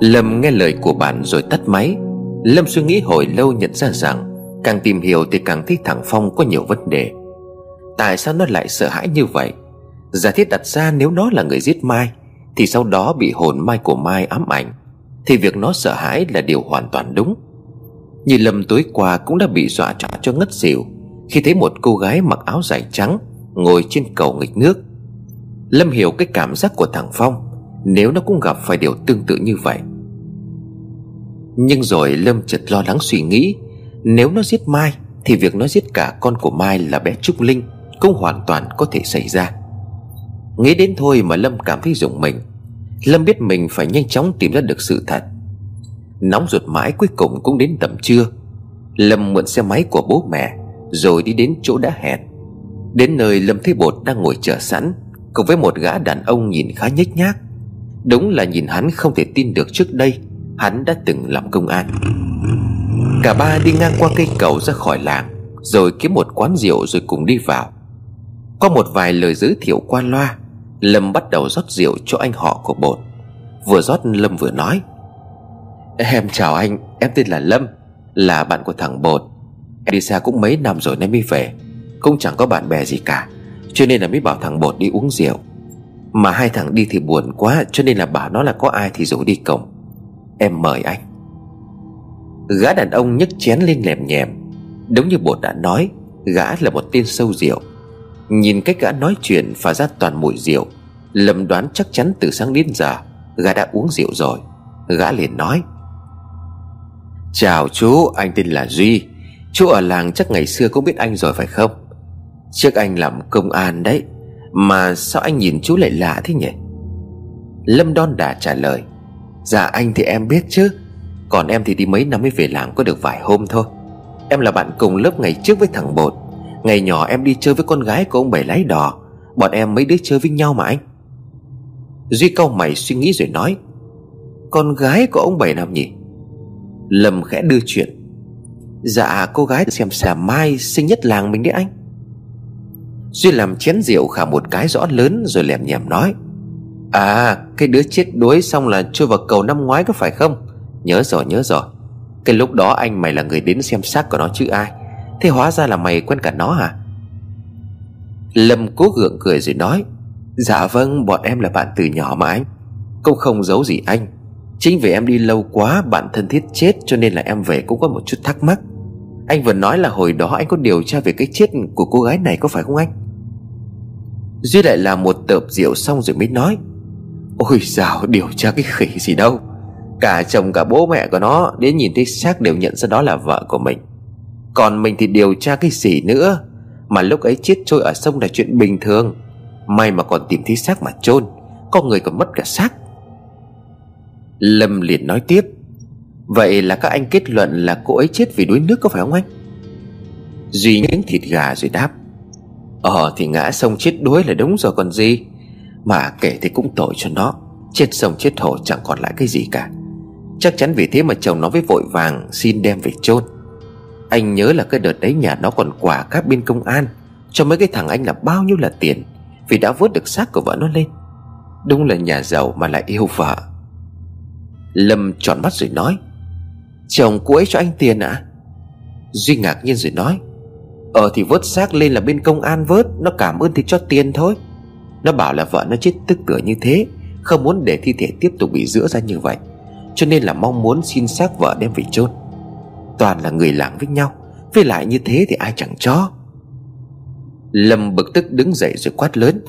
Lâm nghe lời của bạn rồi tắt máy. Lâm suy nghĩ hồi lâu nhận ra rằng Càng tìm hiểu thì càng thấy thằng Phong có nhiều vấn đề. Tại sao nó lại sợ hãi như vậy? Giả thiết đặt ra nếu nó là người giết Mai, Thì sau đó bị hồn Mai của Mai ám ảnh, Thì việc nó sợ hãi là điều hoàn toàn đúng. Như Lâm tối qua cũng đã bị dọa trả cho ngất xỉu Khi thấy một cô gái mặc áo dài trắng Ngồi trên cầu nghịch nước. Lâm hiểu cái cảm giác của thằng Phong, Nếu nó cũng gặp phải điều tương tự như vậy nhưng rồi Lâm chợt lo lắng suy nghĩ, Nếu nó giết Mai Thì việc nó giết cả con của Mai là bé Trúc Linh Cũng hoàn toàn có thể xảy ra. Nghĩ đến thôi mà Lâm cảm thấy rùng mình. Lâm biết mình phải nhanh chóng tìm ra được sự thật. Nóng ruột mãi cuối cùng cũng đến tầm trưa. Lâm mượn xe máy của bố mẹ Rồi đi đến chỗ đã hẹn. Đến nơi Lâm thấy bột đang ngồi chờ sẵn, Cùng với một gã đàn ông nhìn khá nhếch nhác. Đúng là nhìn hắn không thể tin được trước đây. Hắn đã từng làm công an. Cả ba đi ngang qua cây cầu ra khỏi làng, Rồi kiếm một quán rượu rồi cùng đi vào. Có một vài lời giới thiệu qua loa, Lâm bắt đầu rót rượu cho anh họ của bột. Vừa rót, Lâm vừa nói, Em chào anh, Em tên là Lâm, Là bạn của thằng bột. Em đi xa cũng mấy năm rồi nên mới về, Cũng chẳng có bạn bè gì cả, Cho nên là mới bảo thằng bột đi uống rượu. Mà hai thằng đi thì buồn quá, Cho nên là bảo nó là có ai thì rủ đi cổng Em mời anh. Gã đàn ông nhấc chén lên lèm nhèm, Đúng như bột đã nói, Gã là một tên sâu rượu. Nhìn cách gã nói chuyện phả ra toàn mùi rượu, Lâm đoán chắc chắn từ sáng đến giờ, Gã đã uống rượu rồi. Gã liền nói, Chào chú, anh tên là Duy. Chú ở làng chắc ngày xưa cũng biết anh rồi phải không? Trước anh làm công an đấy, Mà sao anh nhìn chú lại lạ thế nhỉ? Lâm đon đà trả lời Dạ anh thì em biết chứ. Còn em thì đi mấy năm mới về làng có được vài hôm thôi. Em là bạn cùng lớp ngày trước với thằng Bột. Ngày nhỏ em đi chơi với con gái của ông bảy lái đò. Bọn em mấy đứa chơi với nhau mà anh. Duy câu mày suy nghĩ rồi nói, Con gái của ông bảy nào nhỉ Lâm khẽ đưa chuyện Dạ cô gái xem xà mai sinh nhất làng mình đấy anh. Duy làm chén rượu khả một cái rõ lớn Rồi lèm nhèm nói À cái đứa chết đuối xong là chui vào cầu năm ngoái có phải không? Nhớ rồi nhớ rồi. Cái lúc đó anh mày là người đến xem xác của nó chứ ai? Thế hóa ra là mày quen cả nó hả? Lâm cố gượng cười rồi nói Dạ vâng bọn em là bạn từ nhỏ mà anh. Cũng không giấu gì anh. Chính vì em đi lâu quá, Bạn thân thiết chết cho nên là em về cũng có một chút thắc mắc. Anh vừa nói là hồi đó anh có điều tra về cái chết của cô gái này có phải không anh? Duy lại là một tợp rượu xong rồi mới nói Ôi dào, điều tra cái khỉ gì đâu. Cả chồng cả bố mẹ của nó Đến nhìn thấy xác đều nhận ra đó là vợ của mình. Còn mình thì điều tra cái gì nữa? Mà lúc ấy chết trôi ở sông là chuyện bình thường. May mà còn tìm thấy xác mà chôn, Có người còn mất cả xác. Lâm liền nói tiếp, Vậy là các anh kết luận là cô ấy chết vì đuối nước có phải không anh? Duy những thịt gà rồi đáp Ờ thì ngã sông chết đuối là đúng rồi còn gì. Mà kể thì cũng tội cho nó. Chết sông chết hồ chẳng còn lại cái gì cả. Chắc chắn vì thế mà chồng nó với vội vàng Xin đem về chôn. Anh nhớ là cái đợt đấy nhà nó còn quả các bên công an, Cho mấy cái thằng anh là bao nhiêu là tiền, Vì đã vớt được xác của vợ nó lên. Đúng là nhà giàu mà lại yêu vợ. Lâm tròn mắt rồi nói, Chồng cô ấy cho anh tiền ạ? À? Duy ngạc nhiên rồi nói Ờ thì vớt xác lên là bên công an vớt, Nó cảm ơn thì cho tiền thôi. Nó bảo là vợ nó chết tức tưởi như thế, Không muốn để thi thể tiếp tục bị rữa ra như vậy. Cho nên là mong muốn xin xác vợ đem về chôn. Toàn là người làng với nhau, Với lại như thế thì ai chẳng cho. Lâm bực tức đứng dậy rồi quát lớn.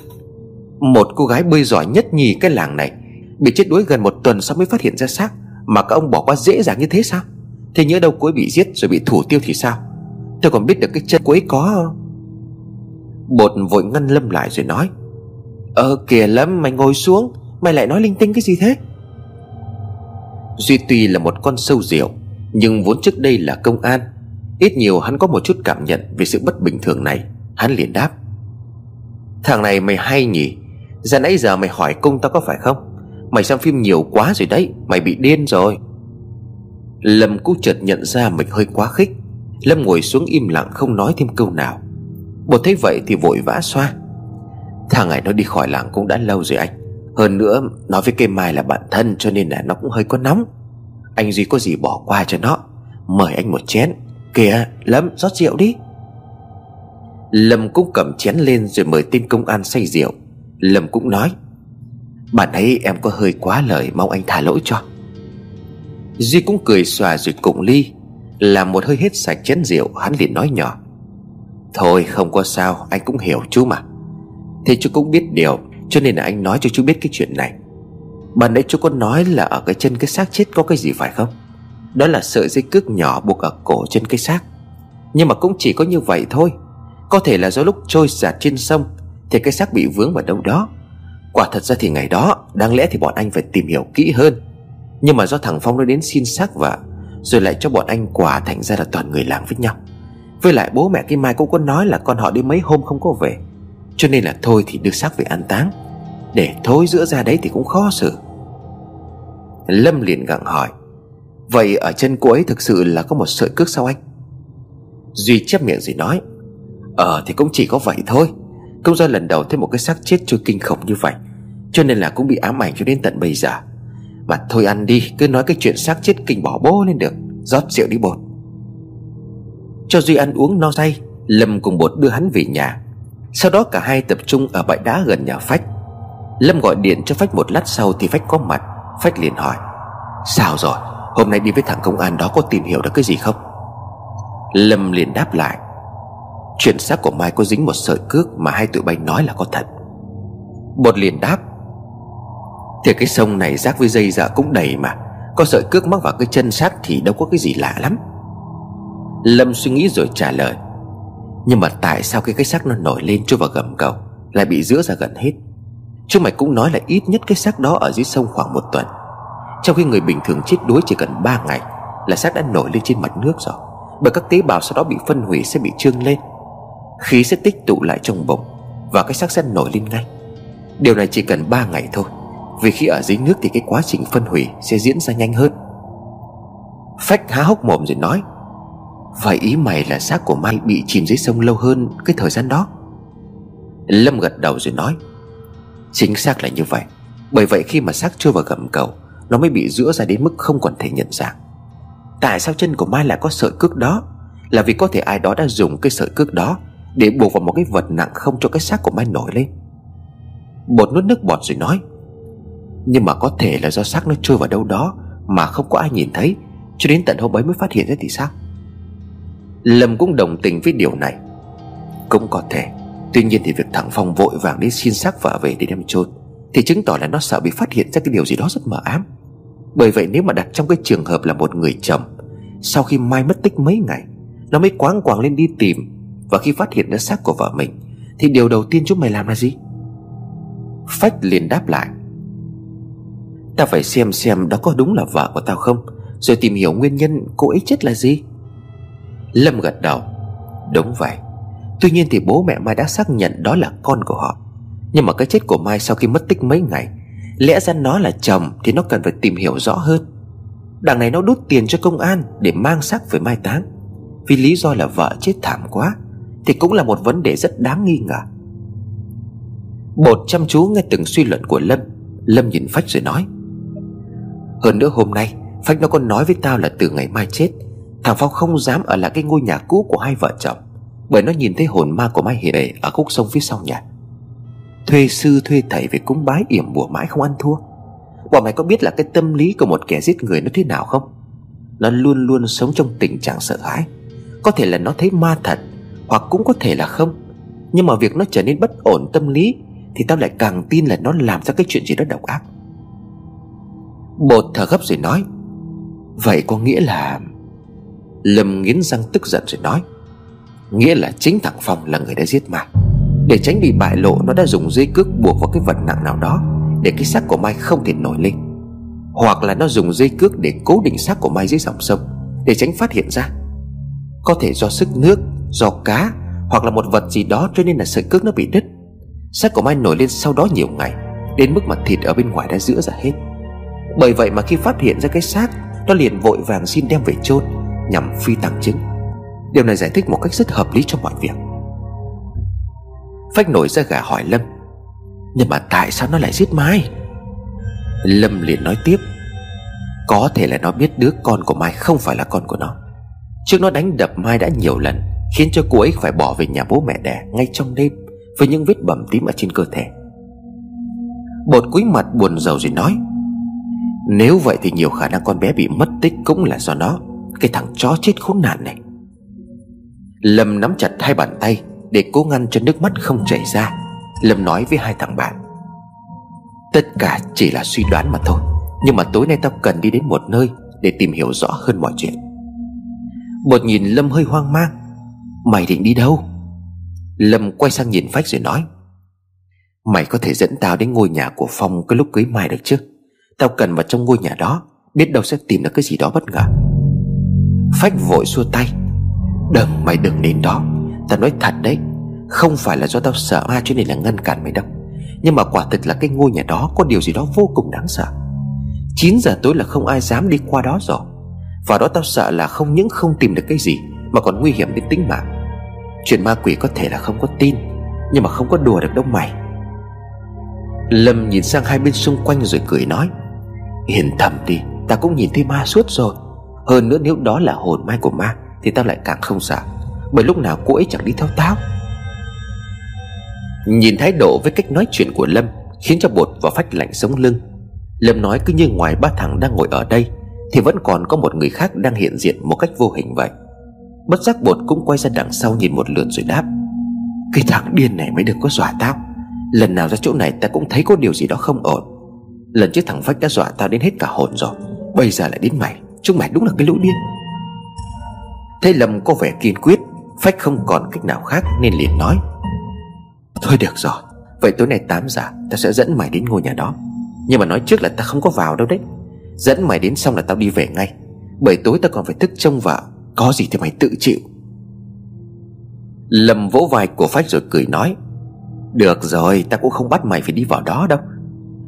Một cô gái bơi giỏi nhất nhì cái làng này, Bị chết đuối gần một tuần sau mới phát hiện ra xác, Mà các ông bỏ qua dễ dàng như thế sao? Thế nhớ đâu cuối bị giết rồi bị thủ tiêu thì sao? Tôi còn biết được cái chân cuối có Bột vội ngăn Lâm lại rồi nói. Ờ kìa lắm mày ngồi xuống. Mày lại nói linh tinh cái gì thế? Duy tuy là một con sâu rượu, Nhưng vốn trước đây là công an. Ít nhiều hắn có một chút cảm nhận Về sự bất bình thường này. Hắn liền đáp. Thằng này mày hay nhỉ? Ra nãy giờ mày hỏi công tao có phải không? Mày xem phim nhiều quá rồi đấy, Mày bị điên rồi. Lâm cũng chợt nhận ra mình hơi quá khích. Lâm ngồi xuống im lặng không nói thêm câu nào. Bột thấy vậy thì vội vã xoa. Thằng này nó đi khỏi làng cũng đã lâu rồi anh. Hơn nữa, Nói với cây mai là bạn thân cho nên là nó cũng hơi có nóng. Anh Duy có gì bỏ qua cho nó, Mời anh một chén. Kìa, Lâm, rót rượu đi. Lâm cũng cầm chén lên rồi mời tên công an say rượu. Lâm cũng nói, Bạn ấy, em có hơi quá lời, Mong anh thả lỗi cho. Duy cũng cười xòa rồi cụng ly, Làm một hơi hết sạch chén rượu, Hắn liền nói nhỏ, Thôi, không có sao, anh cũng hiểu chú mà. Thế chú cũng biết điều, Cho nên là anh nói cho chú biết cái chuyện này. Bạn ấy chú có nói là ở cái chân cái xác chết có cái gì phải không? Đó là sợi dây cước nhỏ buộc ở cổ chân cái xác. Nhưng mà cũng chỉ có như vậy thôi. Có thể là do lúc trôi giạt trên sông, Thì cái xác bị vướng vào đâu đó. Quả thật ra thì ngày đó, Đáng lẽ thì bọn anh phải tìm hiểu kỹ hơn. Nhưng mà do thằng Phong nó đến xin xác vợ, Rồi lại cho bọn anh quả thành ra là toàn người làng với nhau. Với lại bố mẹ cái Mai cũng có nói là con họ đi mấy hôm không có về. Cho nên là thôi thì đưa xác về an táng. Để thối giữa ra đấy thì cũng khó xử. Lâm liền gặng hỏi, Vậy ở chân cô ấy thực sự là có một sợi cước sao anh? Duy chép miệng rồi nói Ờ thì cũng chỉ có vậy thôi. Công do lần đầu thấy một cái xác chết trôi kinh khủng như vậy, Cho nên là cũng bị ám ảnh cho đến tận bây giờ. Mà thôi ăn đi, Cứ nói cái chuyện xác chết kinh bỏ bố lên được, Rót rượu đi bột. Cho Duy ăn uống no say, Lâm cùng bột đưa hắn về nhà. Sau đó cả hai tập trung ở bãi đá gần nhà Phách. Lâm gọi điện cho Phách một lát sau Thì Phách có mặt. Phách liền hỏi, Sao rồi? Hôm nay đi với thằng công an đó có tìm hiểu được cái gì không? Lâm liền đáp lại, Chuyện xác của Mai có dính một sợi cước Mà hai tụi bay nói là có thật. Bột liền đáp, Thì cái sông này rác với dây dạ cũng đầy mà. Có sợi cước mắc vào cái chân xác Thì đâu có cái gì lạ lắm. Lâm suy nghĩ rồi trả lời nhưng mà tại sao cái cái xác nó nổi lên chui vào gầm cầu Lại bị giữa ra gần hết? Chứ mày cũng nói là ít nhất cái xác đó ở dưới sông khoảng một tuần. Trong khi người bình thường chết đuối chỉ cần 3 ngày Là xác đã nổi lên trên mặt nước rồi, Bởi các tế bào sau đó bị phân hủy sẽ bị trương lên. Khí sẽ tích tụ lại trong bụng Và cái xác sẽ nổi lên ngay. Điều này chỉ cần 3 ngày thôi, Vì khi ở dưới nước thì cái quá trình phân hủy sẽ diễn ra nhanh hơn. Phách há hốc mồm rồi nói Vậy ý mày là xác của Mai bị chìm dưới sông lâu hơn cái thời gian đó? Lâm gật đầu rồi nói, Chính xác là như vậy. Bởi vậy khi mà xác trôi vào gầm cầu, Nó mới bị rữa ra đến mức không còn thể nhận dạng. Tại sao chân của Mai lại có sợi cước đó? Là vì có thể ai đó đã dùng cái sợi cước đó Để buộc vào một cái vật nặng không cho cái xác của Mai nổi lên. Bột nuốt nước bọt rồi nói, Nhưng mà có thể là do xác nó trôi vào đâu đó Mà không có ai nhìn thấy, Cho đến tận hôm ấy mới phát hiện ra thì sao? Lâm cũng đồng tình với điều này. Cũng có thể. Tuy nhiên thì việc thằng Phong vội vàng đi xin xác vợ về để đem chôn, Thì chứng tỏ là nó sợ bị phát hiện ra cái điều gì đó rất mờ ám. Bởi vậy nếu mà đặt trong cái trường hợp là một người chồng, Sau khi Mai mất tích mấy ngày, Nó mới quáng quàng lên đi tìm Và khi phát hiện ra xác của vợ mình, Thì điều đầu tiên chúng mày làm là gì? Phách liền đáp lại. Tao phải xem xem đó có đúng là vợ của tao không, Rồi tìm hiểu nguyên nhân cô ấy chết là gì. Lâm gật đầu. Đúng vậy. Tuy nhiên thì bố mẹ Mai đã xác nhận đó là con của họ. Nhưng mà cái chết của Mai sau khi mất tích mấy ngày, Lẽ ra nó là chồng Thì nó cần phải tìm hiểu rõ hơn. Đằng này nó đút tiền cho công an Để mang xác về mai táng. Vì lý do là vợ chết thảm quá, Thì cũng là một vấn đề rất đáng nghi ngờ. Bột chăm chú nghe từng suy luận của Lâm. Lâm nhìn Phách rồi nói, Hơn nữa hôm nay, Phách nó còn nói với tao là từ ngày mai chết Thằng Phong không dám ở lại cái ngôi nhà cũ của hai vợ chồng, Bởi nó nhìn thấy hồn ma của Mai Hiền ở khúc sông phía sau nhà. Thuê sư, thuê thầy về cúng bái yểm bùa mãi không ăn thua. Bọn mày có biết là cái tâm lý của một kẻ giết người nó thế nào không? Nó luôn luôn sống trong tình trạng sợ hãi. Có thể là nó thấy ma thật, Hoặc cũng có thể là không. Nhưng mà việc nó trở nên bất ổn tâm lý, Thì tao lại càng tin là nó làm ra cái chuyện gì đó độc ác. Bột thở gấp rồi nói, Vậy có nghĩa là Lâm nghiến răng tức giận rồi nói, Nghĩa là chính thằng Phong là người đã giết Mai. Để tránh bị bại lộ, Nó đã dùng dây cước buộc vào cái vật nặng nào đó Để cái xác của Mai không thể nổi lên. Hoặc là nó dùng dây cước để cố định xác của Mai dưới dòng sông Để tránh phát hiện ra. Có thể do sức nước, Do cá Hoặc là một vật gì đó cho nên là sợi cước nó bị đứt. Xác của Mai nổi lên sau đó nhiều ngày, Đến mức mà thịt ở bên ngoài đã rữa ra hết. Bởi vậy mà khi phát hiện ra cái xác, Nó liền vội vàng xin đem về chôn nhằm phi tăng chứng. Điều này giải thích một cách rất hợp lý cho mọi việc. Phách nổi ra gà hỏi Lâm, Nhưng mà tại sao nó lại giết Mai? Lâm liền nói tiếp, Có thể là nó biết đứa con của Mai không phải là con của nó. Trước nó đánh đập Mai đã nhiều lần, Khiến cho cô ấy phải bỏ về nhà bố mẹ đẻ Ngay trong đêm, Với những vết bầm tím ở trên cơ thể. Bột cúi mặt buồn rầu rồi nói, Nếu vậy thì nhiều khả năng con bé bị mất tích Cũng là do nó. Cái thằng chó chết khốn nạn này. Lâm nắm chặt hai bàn tay Để cố ngăn cho nước mắt không chảy ra. Lâm nói với hai thằng bạn, Tất cả chỉ là suy đoán mà thôi, Nhưng mà tối nay tao cần đi đến một nơi Để tìm hiểu rõ hơn mọi chuyện. Bột nhìn Lâm hơi hoang mang, Mày định đi đâu? Lâm quay sang nhìn Phách rồi nói, Mày có thể dẫn tao đến ngôi nhà của Phong Cái lúc cưới Mai được chứ? Tao cần vào trong ngôi nhà đó, Biết đâu sẽ tìm được cái gì đó bất ngờ. Phách vội xua tay. Đừng mày đừng đến đó. Tao nói thật đấy, Không phải là do tao sợ ma cho nên là ngăn cản mày đâu. Nhưng mà quả thực là cái ngôi nhà đó Có điều gì đó vô cùng đáng sợ. 9 giờ tối là không ai dám đi qua đó rồi. Và đó tao sợ là không những không tìm được cái gì, Mà còn nguy hiểm đến tính mạng. Chuyện ma quỷ có thể là không có tin, Nhưng mà không có đùa được đâu mày. Lâm nhìn sang hai bên xung quanh rồi cười nói, Yên tâm đi Ta cũng nhìn thấy ma suốt rồi. Hơn nữa nếu đó là hồn mai của ma, Thì tao lại càng không sợ. Bởi lúc nào cô ấy chẳng đi theo tao. Nhìn thái độ với cách nói chuyện của Lâm Khiến cho bột và phách lạnh sống lưng. Lâm nói cứ như ngoài ba thằng đang ngồi ở đây, Thì vẫn còn có một người khác đang hiện diện một cách vô hình vậy. Bất giác bột cũng quay ra đằng sau nhìn một lượt rồi đáp, Cái thằng điên này mới đừng có dọa tao. Lần nào ra chỗ này ta cũng thấy có điều gì đó không ổn. Lần trước thằng Phách đã dọa tao đến hết cả hồn rồi, Bây giờ lại đến mày. Chúng mày đúng là cái lũ điên. Thấy Lâm có vẻ kiên quyết, Phách không còn cách nào khác nên liền nói. Thôi được rồi, Vậy tối nay 8 giờ ta sẽ dẫn mày đến ngôi nhà đó. Nhưng mà nói trước là ta không có vào đâu đấy. Dẫn mày đến xong là tao đi về ngay. Bởi tối tao còn phải thức trông vợ, Có gì thì mày tự chịu. Lâm vỗ vai của Phách rồi cười nói. Được rồi ta cũng không bắt mày phải đi vào đó đâu.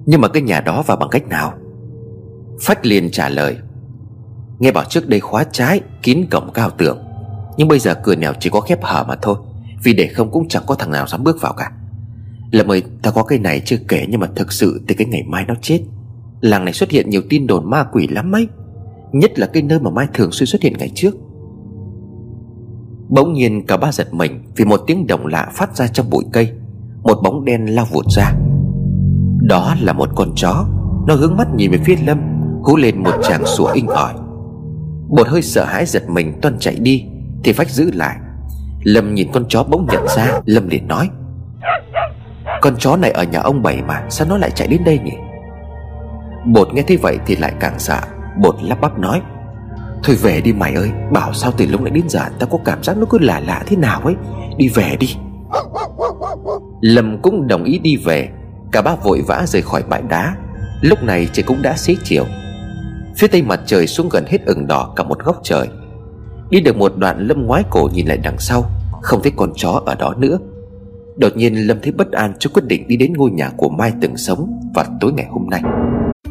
Nhưng mà cái nhà đó vào bằng cách nào? Phách liền trả lời. Nghe bảo trước đây khóa trái, Kín cổng cao tường. Nhưng bây giờ cửa nào chỉ có khép hở mà thôi, Vì để không cũng chẳng có thằng nào dám bước vào cả. Lâm ơi ta có cái này chưa kể Nhưng mà thực sự từ cái ngày mai nó chết. Làng này xuất hiện nhiều tin đồn ma quỷ lắm mấy Nhất là cái nơi mà Mai thường xuyên xuất hiện ngày trước. Bỗng nhiên cả ba giật mình Vì một tiếng động lạ phát ra trong bụi cây, Một bóng đen lao vụt ra. Đó là một con chó, Nó hướng mắt nhìn về phía Lâm, Hú lên một tràng sủa inh ỏi. Bột hơi sợ hãi giật mình toan chạy đi. Thì phách giữ lại. Lâm nhìn con chó bỗng nhận ra. Lâm liền nói, Con chó này ở nhà ông Bảy mà, Sao nó lại chạy đến đây nhỉ? Bột nghe thấy vậy thì lại càng sợ. Bột lắp bắp nói, Thôi về đi mày ơi, Bảo sao từ lúc nãy đến giờ Tao có cảm giác nó cứ lạ lạ thế nào ấy. Đi về đi. Lâm cũng đồng ý đi về. Cả ba vội vã rời khỏi bãi đá. Lúc này trời cũng đã xế chiều. Phía tây mặt trời xuống gần hết ửng đỏ cả một góc trời. Đi được một đoạn Lâm ngoái cổ nhìn lại đằng sau, Không thấy con chó ở đó nữa. Đột nhiên Lâm thấy bất an, cho quyết định đi đến ngôi nhà của Mai từng sống Vào tối ngày hôm nay.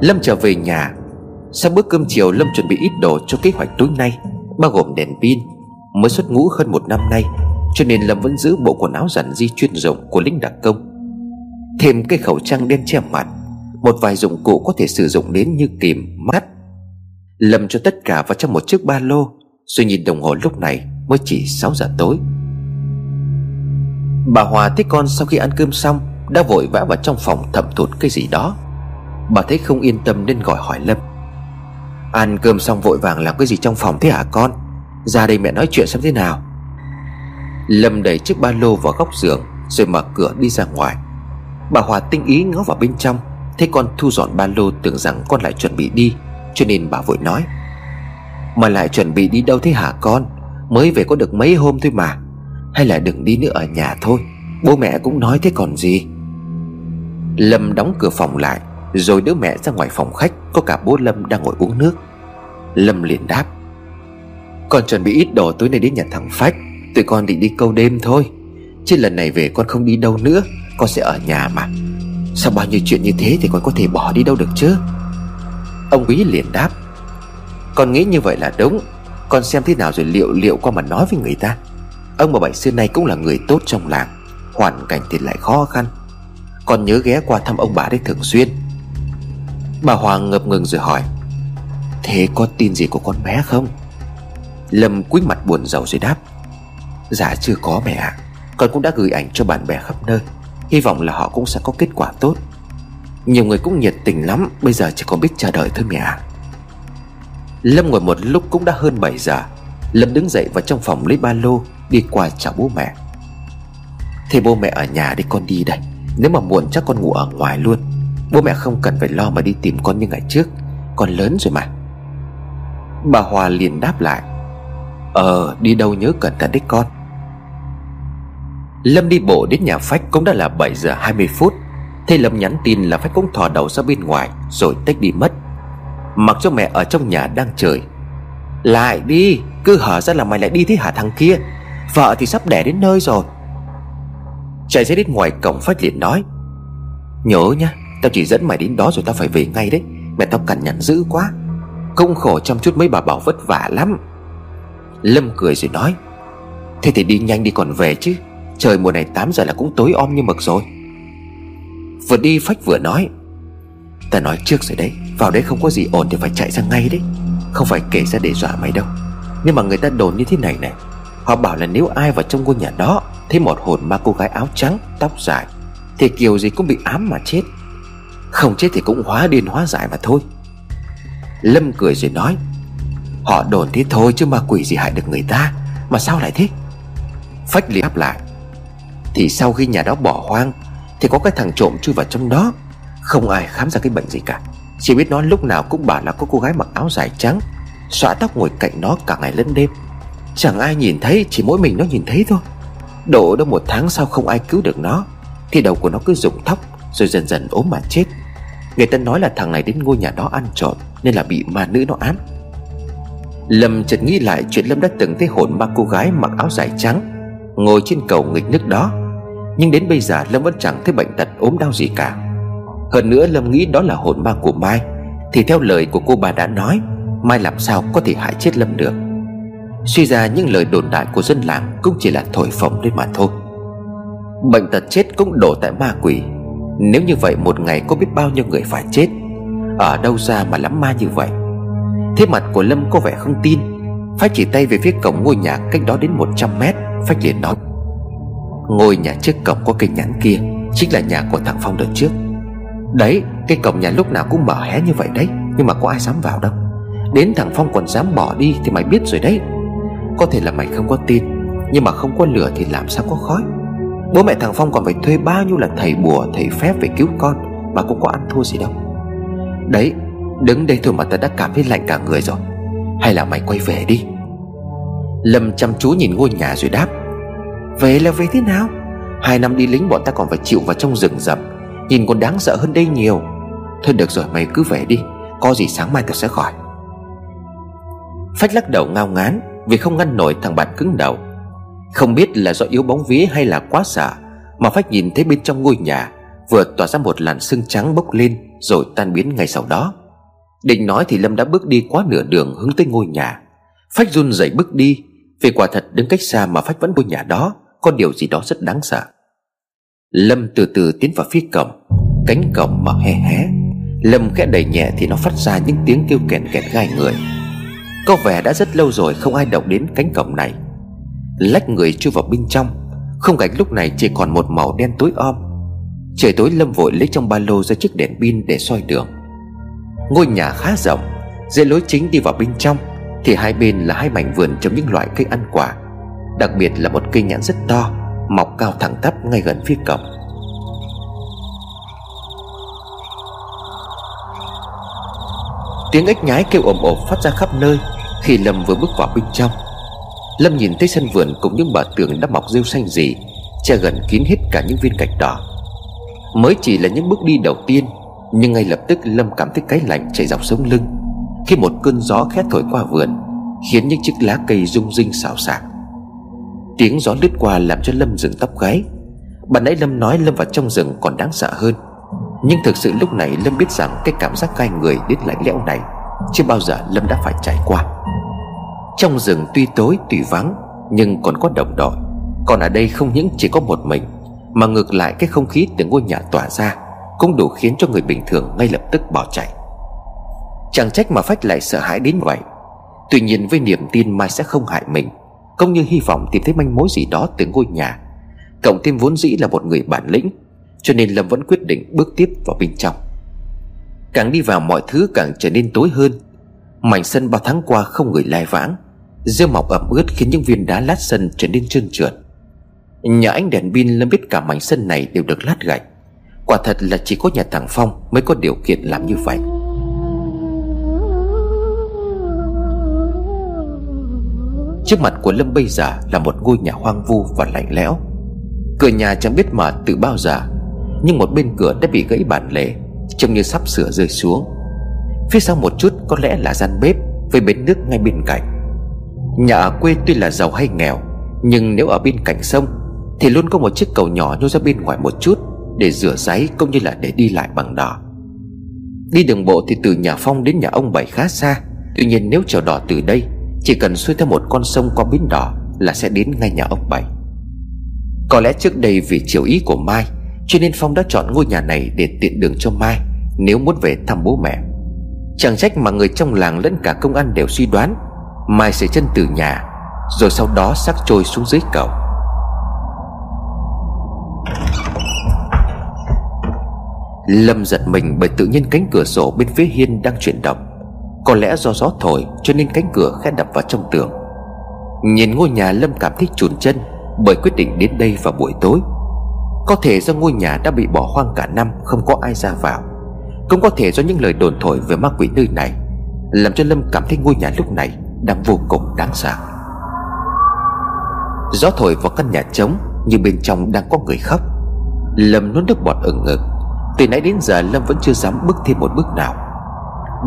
Lâm trở về nhà. Sau bữa cơm chiều Lâm chuẩn bị ít đồ cho kế hoạch tối nay Bao gồm đèn pin. Mới xuất ngũ hơn một năm nay Cho nên Lâm vẫn giữ bộ quần áo giản di chuyên dụng của lính đặc công. Thêm cái khẩu trang đen che mặt Một vài dụng cụ có thể sử dụng đến như kìm, mắt. Lâm cho tất cả vào trong một chiếc ba lô Rồi nhìn đồng hồ lúc này mới chỉ 6 giờ tối. Bà Hòa thấy con sau khi ăn cơm xong Đã vội vã vào trong phòng thẩm thụt cái gì đó. Bà thấy không yên tâm nên gọi hỏi Lâm. Ăn cơm xong vội vàng làm cái gì trong phòng thế hả con? Ra đây mẹ nói chuyện xem thế nào. Lâm đẩy chiếc ba lô vào góc giường Rồi mở cửa đi ra ngoài. Bà Hòa tinh ý ngó vào bên trong, Thấy con thu dọn ba lô tưởng rằng con lại chuẩn bị đi, Cho nên bà vội nói. Mà lại chuẩn bị đi đâu thế hả con? Mới về có được mấy hôm thôi mà. Hay là đừng đi nữa ở nhà thôi. Bố mẹ cũng nói thế còn gì. Lâm đóng cửa phòng lại rồi đứa mẹ ra ngoài phòng khách, Có cả bố Lâm đang ngồi uống nước. Lâm liền đáp, Con chuẩn bị ít đồ, tối nay đến nhà thằng Phách. Tụi con định đi câu đêm thôi. Chứ lần này về con không đi đâu nữa, Con sẽ ở nhà mà. Sao bao nhiêu chuyện như thế thì con có thể bỏ đi đâu được chứ? Ông quý liền đáp, Con nghĩ như vậy là đúng. Con xem thế nào rồi liệu liệu con mà nói với người ta. Ông bà Bảy xưa nay cũng là người tốt trong làng, Hoàn cảnh thì lại khó khăn. Con nhớ ghé qua thăm ông bà đấy thường xuyên. Bà Hoàng ngập ngừng rồi hỏi, Thế có tin gì của con bé không? Lâm cúi mặt buồn rầu rồi đáp Dạ chưa có mẹ ạ. Con cũng đã gửi ảnh cho bạn bè khắp nơi. Hy vọng là họ cũng sẽ có kết quả tốt. Nhiều người cũng nhiệt tình lắm, Bây giờ chỉ còn biết chờ đợi thôi mẹ ạ. Lâm ngồi một lúc cũng đã hơn 7 giờ. Lâm đứng dậy vào trong phòng lấy ba lô, Đi qua chào bố mẹ. Thế bố mẹ ở nhà đi, con đi đây. Nếu mà muộn chắc con ngủ ở ngoài luôn. Bố mẹ không cần phải lo mà đi tìm con như ngày trước, Con lớn rồi mà. Bà Hòa liền đáp lại Ờ đi đâu nhớ cẩn thận đấy con. Lâm đi bộ đến nhà Phách cũng đã là 7 giờ 20 phút Thế Lâm nhắn tin là Phách cũng thò đầu ra bên ngoài Rồi tách đi mất. Mặc cho mẹ ở trong nhà đang chơi Lại đi, Cứ hở ra là mày lại đi thế hả thằng kia? Vợ thì sắp đẻ đến nơi rồi. Chạy ra đến ngoài cổng Phách liền nói, Nhớ nhá Tao chỉ dẫn mày đến đó rồi tao phải về ngay đấy. Mẹ tao cằn nhằn dữ quá. Công khổ chăm chút mấy bà bảo vất vả lắm. Lâm cười rồi nói, Thế thì đi nhanh đi còn về chứ. Trời mùa này 8 giờ là cũng tối om như mực rồi. Vừa đi Phách vừa nói, Ta nói trước rồi đấy, Vào đấy không có gì ổn thì phải chạy ra ngay đấy. Không phải kể ra để dọa mày đâu. Nhưng mà người ta đồn như thế này này, Họ bảo là nếu ai vào trong ngôi nhà đó Thấy một hồn ma cô gái áo trắng, Tóc dài, Thì kiểu gì cũng bị ám mà chết. Không chết thì cũng hóa điên hóa giải mà thôi. Lâm cười rồi nói, Họ đồn thế thôi chứ ma quỷ gì hại được người ta, Mà sao lại thế? Phách liền đáp lại, Thì sau khi nhà đó bỏ hoang, Thì có cái thằng trộm chui vào trong đó. Không ai khám ra cái bệnh gì cả. Chỉ biết nó lúc nào cũng bảo là có cô gái mặc áo dài trắng, Xõa tóc ngồi cạnh nó cả ngày lẫn đêm. Chẳng ai nhìn thấy, Chỉ mỗi mình nó nhìn thấy thôi. Đổ đâu một tháng sau không ai cứu được nó, Thì đầu của nó cứ rụng tóc rồi dần dần ốm mà chết. Người ta nói là thằng này đến ngôi nhà đó ăn trộm, Nên là bị ma nữ nó ám. Lâm chợt nghĩ lại chuyện Lâm đã từng thấy hồn ma cô gái mặc áo dài trắng, Ngồi trên cầu nghịch nước đó. Nhưng đến bây giờ Lâm vẫn chẳng thấy bệnh tật ốm đau gì cả. Hơn nữa Lâm nghĩ đó là hồn ma của Mai, Thì theo lời của cô bà đã nói, Mai làm sao có thể hại chết Lâm được. Suy ra những lời đồn đại của dân làng Cũng chỉ là thổi phồng lên mà thôi. Bệnh tật chết cũng đổ tại ma quỷ nếu như vậy một ngày có biết bao nhiêu người phải chết? Ở đâu ra mà lắm ma như vậy? Thế mặt của Lâm có vẻ không tin. Phách chỉ tay về phía cổng ngôi nhà cách đó đến 100 mét Phách liền nói Ngôi nhà trước cổng có cây nhãn kia, Chính là nhà của thằng Phong đợt trước. Đấy, cái cổng nhà lúc nào cũng mở hé như vậy đấy, Nhưng mà có ai dám vào đâu. Đến thằng Phong còn dám bỏ đi thì mày biết rồi đấy. Có thể là mày không có tin, Nhưng mà không có lửa thì làm sao có khói? Bố mẹ thằng Phong còn phải thuê bao nhiêu là thầy bùa, Thầy phép về cứu con Mà cũng có ăn thua gì đâu. Đấy, Đứng đây thôi mà ta đã cảm thấy lạnh cả người rồi. Hay là mày quay về đi. Lâm chăm chú nhìn ngôi nhà rồi đáp. Về là về thế nào? Hai năm đi lính bọn ta còn phải chịu vào trong rừng rậm. Nhìn còn đáng sợ hơn đây nhiều. Thôi được rồi, mày cứ về đi. Có gì sáng mai tao sẽ khỏi Phách lắc đầu ngao ngán Vì không ngăn nổi thằng bạn cứng đầu. Không biết là do yếu bóng vía hay là quá sợ Mà Phách nhìn thấy bên trong ngôi nhà Vừa tỏa ra một làn sương trắng bốc lên Rồi tan biến ngay sau đó. Định nói thì Lâm đã bước đi quá nửa đường hướng tới ngôi nhà. Phách run rẩy bước đi, Vì quả thật đứng cách xa mà Phách vẫn ngôi nhà đó, Có điều gì đó rất đáng sợ. Lâm từ từ tiến vào phía cổng, Cánh cổng mở hé hé. Lâm khẽ đẩy nhẹ thì nó phát ra những tiếng kêu kẹt kẹt gai người Có vẻ đã rất lâu rồi không ai động đến cánh cổng này. Lách người chui vào bên trong. Không cảnh lúc này chỉ còn một màu đen tối om. Trời tối Lâm vội lấy trong ba lô ra chiếc đèn pin để soi đường. Ngôi nhà khá rộng Dưới lối chính đi vào bên trong, Thì hai bên là hai mảnh vườn trồng những loại cây ăn quả. Đặc biệt là một cây nhãn rất to, Mọc cao thẳng tắp ngay gần phía cổng. Tiếng ếch nhái kêu ồm ồm phát ra khắp nơi Khi Lâm vừa bước vào bên trong. Lâm nhìn thấy sân vườn cùng những bờ tường đã mọc rêu xanh gì, Che gần kín hết cả những viên gạch đỏ. Mới chỉ là những bước đi đầu tiên, Nhưng ngay lập tức Lâm cảm thấy cái lạnh chạy dọc sống lưng. Khi một cơn gió khét thổi qua vườn, Khiến những chiếc lá cây rung rinh xào xạc. Tiếng gió lướt qua làm cho Lâm dừng tóc gáy Bạn nãy Lâm nói Lâm vào trong rừng còn đáng sợ hơn. Nhưng thực sự lúc này Lâm biết rằng Cái cảm giác gai người đến lạnh lẽo này Chưa bao giờ Lâm đã phải trải qua. Trong rừng tuy tối, tuy vắng, Nhưng còn có đồng đội. Còn ở đây không những chỉ có một mình, Mà ngược lại cái không khí từ ngôi nhà tỏa ra Cũng đủ khiến cho người bình thường ngay lập tức bỏ chạy. Chẳng trách mà Phách lại sợ hãi đến vậy. Tuy nhiên với niềm tin Mai sẽ không hại mình công như hy vọng tìm thấy manh mối gì đó từ ngôi nhà, Cộng thêm vốn dĩ là một người bản lĩnh, Cho nên Lâm vẫn quyết định bước tiếp vào bên trong. Càng đi vào mọi thứ càng trở nên tối hơn Mảnh sân bao tháng qua không người lai vãng. Rêu mọc ẩm ướt khiến những viên đá lát sân trở nên trơn trượt. Nhà ánh đèn pin Lâm biết cả mảnh sân này đều được lát gạch. Quả thật là chỉ có nhà thằng Phong mới có điều kiện làm như vậy. Trước mặt của Lâm bây giờ là một ngôi nhà hoang vu và lạnh lẽo. Cửa nhà chẳng biết mở từ bao giờ, Nhưng một bên cửa đã bị gãy bản lề, Trông như sắp sửa rơi xuống. Phía sau một chút có lẽ là gian bếp Với bến nước ngay bên cạnh. Nhà ở quê tuy là giàu hay nghèo, Nhưng nếu ở bên cạnh sông Thì luôn có một chiếc cầu nhỏ nhô ra bên ngoài một chút Để rửa giấy cũng như là để đi lại bằng đò Đi đường bộ thì từ nhà Phong đến nhà ông Bảy khá xa, Tuy nhiên nếu chèo đò từ đây, Chỉ cần xuôi theo một con sông qua bến đỏ Là sẽ đến ngay nhà ông Bảy. Có lẽ trước đây vì chiều ý của Mai, Cho nên Phong đã chọn ngôi nhà này để tiện đường cho Mai Nếu muốn về thăm bố mẹ. Chẳng trách mà người trong làng lẫn cả công an đều suy đoán, Mai sẽ chân từ nhà, Rồi sau đó xác trôi xuống dưới cầu. Lâm giật mình bởi tự nhiên cánh cửa sổ bên phía hiên đang chuyển động. Có lẽ do gió thổi cho nên cánh cửa khẽ đập vào trong tường. Nhìn ngôi nhà Lâm cảm thấy chùn chân Bởi quyết định đến đây vào buổi tối. Có thể do ngôi nhà đã bị bỏ hoang cả năm, Không có ai ra vào. Cũng có thể do những lời đồn thổi về ma quỷ nơi này Làm cho Lâm cảm thấy ngôi nhà lúc này Đang vô cùng đáng sợ. Gió thổi vào căn nhà trống Như bên trong đang có người khóc. Lâm nuốt nước bọt ửng ngực. Từ nãy đến giờ, Lâm vẫn chưa dám bước thêm một bước nào.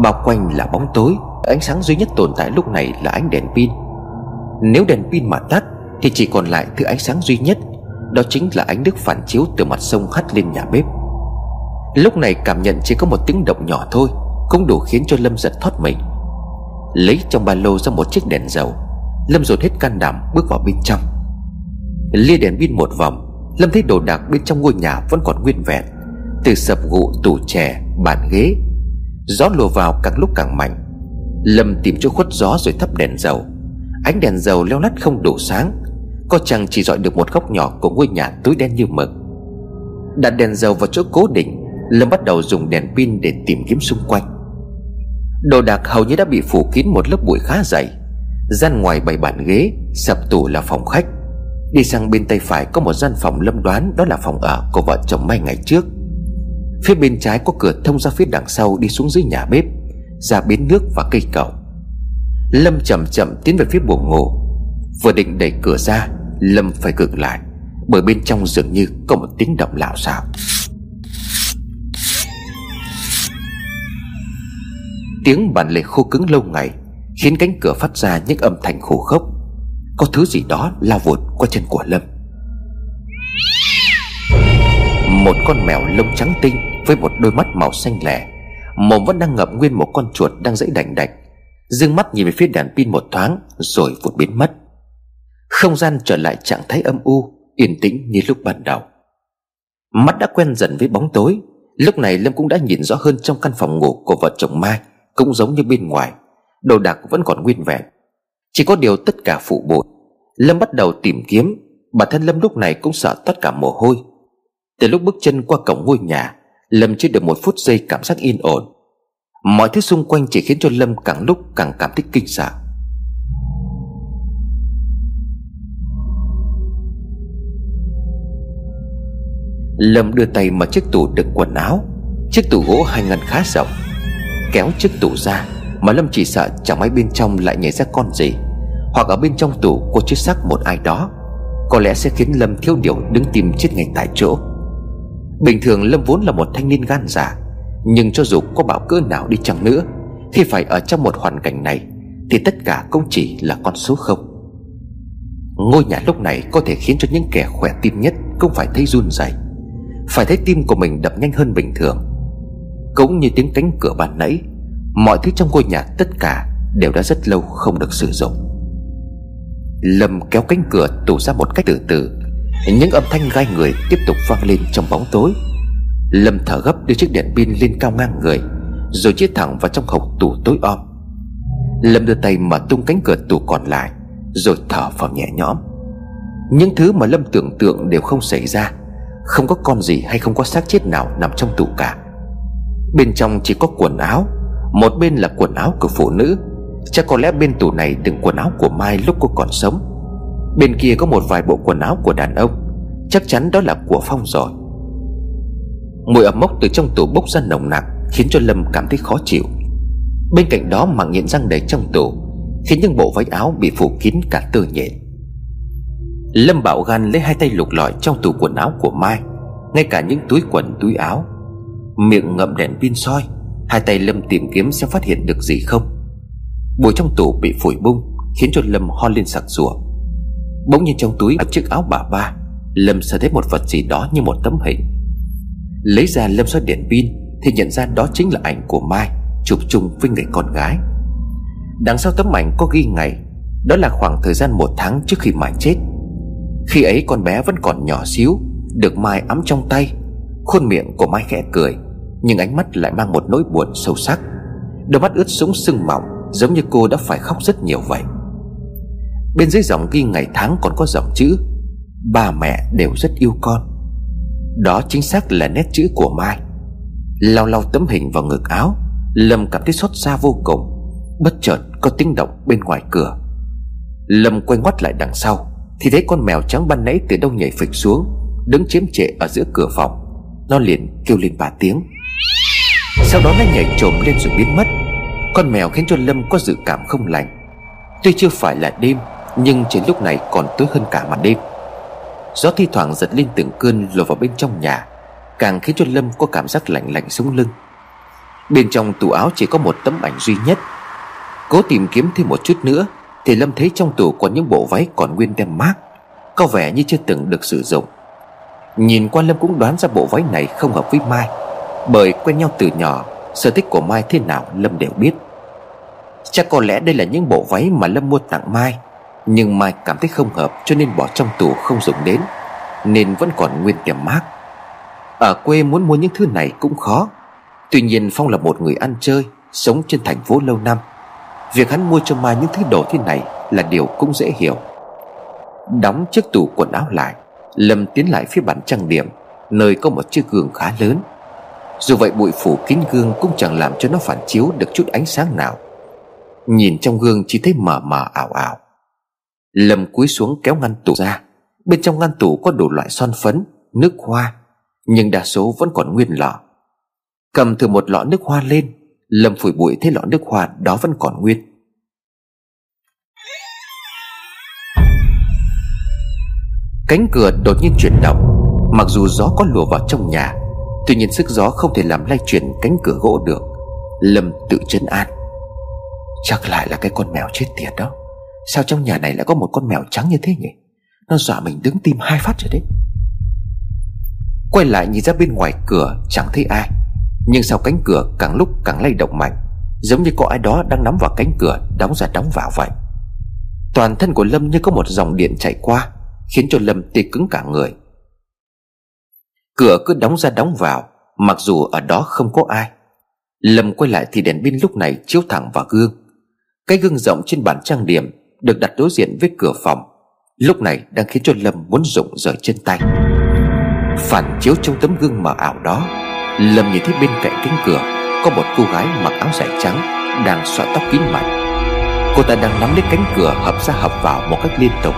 Bao quanh là bóng tối, Ánh sáng duy nhất tồn tại lúc này là ánh đèn pin. Nếu đèn pin mà tắt, Thì chỉ còn lại thứ ánh sáng duy nhất, Đó chính là ánh nước phản chiếu từ mặt sông hắt lên nhà bếp. Lúc này cảm nhận chỉ có một tiếng động nhỏ thôi, Cũng đủ khiến cho Lâm giật thoát mình. Lấy trong ba lô ra một chiếc đèn dầu, Lâm dồn hết can đảm bước vào bên trong. Lia đèn pin một vòng, Lâm thấy đồ đạc bên trong ngôi nhà vẫn còn nguyên vẹn, từ sập gụ, tủ chè, bàn ghế. Gió lùa vào càng lúc càng mạnh. Lâm tìm chỗ khuất gió rồi thắp đèn dầu. Ánh đèn dầu leo lắt không đủ sáng, Có chăng chỉ dọi được một góc nhỏ của ngôi nhà tối đen như mực. Đặt đèn dầu vào chỗ cố định Lâm bắt đầu dùng đèn pin để tìm kiếm xung quanh. Đồ đạc hầu như đã bị phủ kín một lớp bụi khá dày. Gian ngoài bày bàn ghế, Sập tủ là phòng khách. Đi sang bên tay phải có một gian phòng lâm đoán, Đó là phòng ở của vợ chồng May ngày trước. Phía bên trái có cửa thông ra phía đằng sau Đi xuống dưới nhà bếp, Ra bến nước và cây cầu. Lâm chậm chậm tiến về phía buồng ngủ. Vừa định đẩy cửa ra, Lâm phải cực lại, Bởi bên trong dường như có một tiếng động lạo xạo Tiếng bàn lề khô cứng lâu ngày, Khiến cánh cửa phát ra những âm thanh khổ khốc. Có thứ gì đó lao vụt qua chân của Lâm. Một con mèo lông trắng tinh với một đôi mắt màu xanh lẻ Mồm vẫn đang ngậm nguyên một con chuột đang dãy đành đạch. Dương mắt nhìn về phía đèn pin một thoáng Rồi vụt biến mất. Không gian trở lại trạng thái âm u, Yên tĩnh như lúc ban đầu. Mắt đã quen dần với bóng tối, Lúc này Lâm cũng đã nhìn rõ hơn trong căn phòng ngủ của vợ chồng Mai. Cũng giống như bên ngoài, Đồ đạc vẫn còn nguyên vẹn. Chỉ có điều tất cả phụ bụi. Lâm bắt đầu tìm kiếm, Bản thân Lâm lúc này cũng sợ tất cả mồ hôi. Từ lúc bước chân qua cổng ngôi nhà, Lâm chưa được một phút giây cảm giác yên ổn. Mọi thứ xung quanh chỉ khiến cho Lâm càng lúc càng cảm thấy kinh sợ. Lâm đưa tay mở chiếc tủ đựng quần áo. Chiếc tủ gỗ hai ngăn khá rộng. Kéo chiếc tủ ra, Mà Lâm chỉ sợ chẳng may bên trong lại nhảy ra con gì, Hoặc ở bên trong tủ có chiếc xác một ai đó. Có lẽ sẽ khiến Lâm thiếu điều đứng tìm chết ngay tại chỗ. Bình thường Lâm vốn là một thanh niên gan dạ Nhưng cho dù có bảo cỡ nào đi chăng nữa, Khi phải ở trong một hoàn cảnh này, Thì tất cả cũng chỉ là con số không. Ngôi nhà lúc này có thể khiến cho những kẻ khỏe tim nhất Cũng phải thấy run rẩy. Phải thấy tim của mình đập nhanh hơn bình thường. Cũng như tiếng cánh cửa ban nãy, Mọi thứ trong ngôi nhà tất cả Đều đã rất lâu không được sử dụng. Lâm kéo cánh cửa tủ ra một cách từ từ, Những âm thanh gai người tiếp tục vang lên trong bóng tối. Lâm thở gấp đưa chiếc đèn pin lên cao ngang người, Rồi chia thẳng vào trong hộc tủ tối om. Lâm đưa tay mở tung cánh cửa tủ còn lại, Rồi thở vào nhẹ nhõm. Những thứ mà Lâm tưởng tượng đều không xảy ra, Không có con gì hay không có xác chết nào nằm trong tủ cả. Bên trong chỉ có quần áo, Một bên là quần áo của phụ nữ. Chắc có lẽ bên tủ này đựng quần áo của Mai lúc cô còn sống. Bên kia có một vài bộ quần áo của đàn ông, Chắc chắn đó là của Phong rồi. Mùi ẩm mốc từ trong tủ bốc ra nồng nặc, Khiến cho Lâm cảm thấy khó chịu. Bên cạnh đó mảng nhện răng đầy trong tủ, Khiến những bộ váy áo bị phủ kín cả tơ nhện. Lâm bảo gan lấy hai tay lục lọi trong tủ quần áo của Mai, Ngay cả những túi quần, túi áo. Miệng ngậm đèn pin soi, Hai tay Lâm tìm kiếm xem phát hiện được gì không. Bụi trong tủ bị phổi bung, Khiến cho Lâm ho lên sặc sủa Bỗng nhiên trong túi ở chiếc áo bà ba, Lâm sờ thấy một vật gì đó như một tấm hình. Lấy ra Lâm soi đèn pin Thì nhận ra đó chính là ảnh của Mai, Chụp chung với người con gái. Đằng sau tấm ảnh có ghi ngày, Đó là khoảng thời gian một tháng trước khi Mai chết. Khi ấy con bé vẫn còn nhỏ xíu, Được Mai ấm trong tay, Khuôn miệng của Mai khẽ cười. Nhưng ánh mắt lại mang một nỗi buồn sâu sắc. Đôi mắt ướt sũng sưng mỏng, Giống như cô đã phải khóc rất nhiều vậy. Bên dưới dòng ghi ngày tháng còn có dòng chữ, Ba mẹ đều rất yêu con. Đó chính xác là nét chữ của Mai. Lau lau tấm hình vào ngực áo, Lâm cảm thấy xót xa vô cùng, Bất chợt có tiếng động bên ngoài cửa. Lâm quay ngoắt lại đằng sau, Thì thấy con mèo trắng ban nãy từ đâu nhảy phịch xuống, Đứng chiếm trệ ở giữa cửa phòng. Nó liền kêu lên ba tiếng. Sau đó nó nhảy trồm lên rồi biến mất. Con mèo khiến cho Lâm có dự cảm không lành. Tuy chưa phải là đêm, Nhưng trên lúc này còn tối hơn cả màn đêm. Gió thi thoảng giật lên từng cơn lùa vào bên trong nhà, Càng khiến cho Lâm có cảm giác lạnh lạnh sống lưng. Bên trong tủ áo chỉ có một tấm ảnh duy nhất. Cố tìm kiếm thêm một chút nữa, Thì Lâm thấy trong tủ có những bộ váy còn nguyên tem mát Có vẻ như chưa từng được sử dụng. Nhìn qua Lâm cũng đoán ra bộ váy này không hợp với Mai. Bởi quen nhau từ nhỏ, Sở thích của Mai thế nào Lâm đều biết. Chắc có lẽ đây là những bộ váy mà Lâm mua tặng Mai, Nhưng Mai cảm thấy không hợp cho nên bỏ trong tủ không dùng đến, Nên vẫn còn nguyên tiềm mát Ở quê muốn mua những thứ này cũng khó. Tuy nhiên Phong là một người ăn chơi, Sống trên thành phố lâu năm. Việc hắn mua cho Mai những thứ đồ thế này Là điều cũng dễ hiểu. Đóng chiếc tủ quần áo lại, Lâm tiến lại phía bàn trang điểm, Nơi có một chiếc gương khá lớn. Dù vậy bụi phủ kín gương Cũng chẳng làm cho nó phản chiếu được chút ánh sáng nào. Nhìn trong gương chỉ thấy mờ mờ ảo ảo. Lâm cúi xuống kéo ngăn tủ ra. Bên trong ngăn tủ có đủ loại son phấn, Nước hoa, Nhưng đa số vẫn còn nguyên lọ. Cầm thử một lọ nước hoa lên, Lâm phủi bụi thấy lọ nước hoa đó vẫn còn nguyên. Cánh cửa đột nhiên chuyển động. Mặc dù gió có lùa vào trong nhà Tuy nhiên sức gió không thể làm lay chuyển cánh cửa gỗ được. Lâm tự chân an. Chắc lại là cái con mèo chết tiệt đó. Sao trong nhà này lại có một con mèo trắng như thế nhỉ? Nó dọa mình đứng tim hai phát rồi đấy. Quay lại nhìn ra bên ngoài cửa, Chẳng thấy ai. Nhưng sau cánh cửa càng lúc càng lay động mạnh, Giống như có ai đó đang nắm vào cánh cửa, Đóng ra đóng vào vậy. Toàn thân của Lâm như có một dòng điện chạy qua, Khiến cho Lâm tê cứng cả người. Cửa cứ đóng ra đóng vào, Mặc dù ở đó không có ai. Lâm quay lại thì đèn pin lúc này chiếu thẳng vào gương. Cái gương rộng trên bàn trang điểm Được đặt đối diện với cửa phòng, Lúc này đang khiến cho Lâm muốn rụng rời chân tay. Phản chiếu trong tấm gương mờ ảo đó, Lâm nhìn thấy bên cạnh cánh cửa Có một cô gái mặc áo dài trắng Đang xõa tóc kín mặt Cô ta đang nắm lấy cánh cửa hợp ra hợp vào một cách liên tục.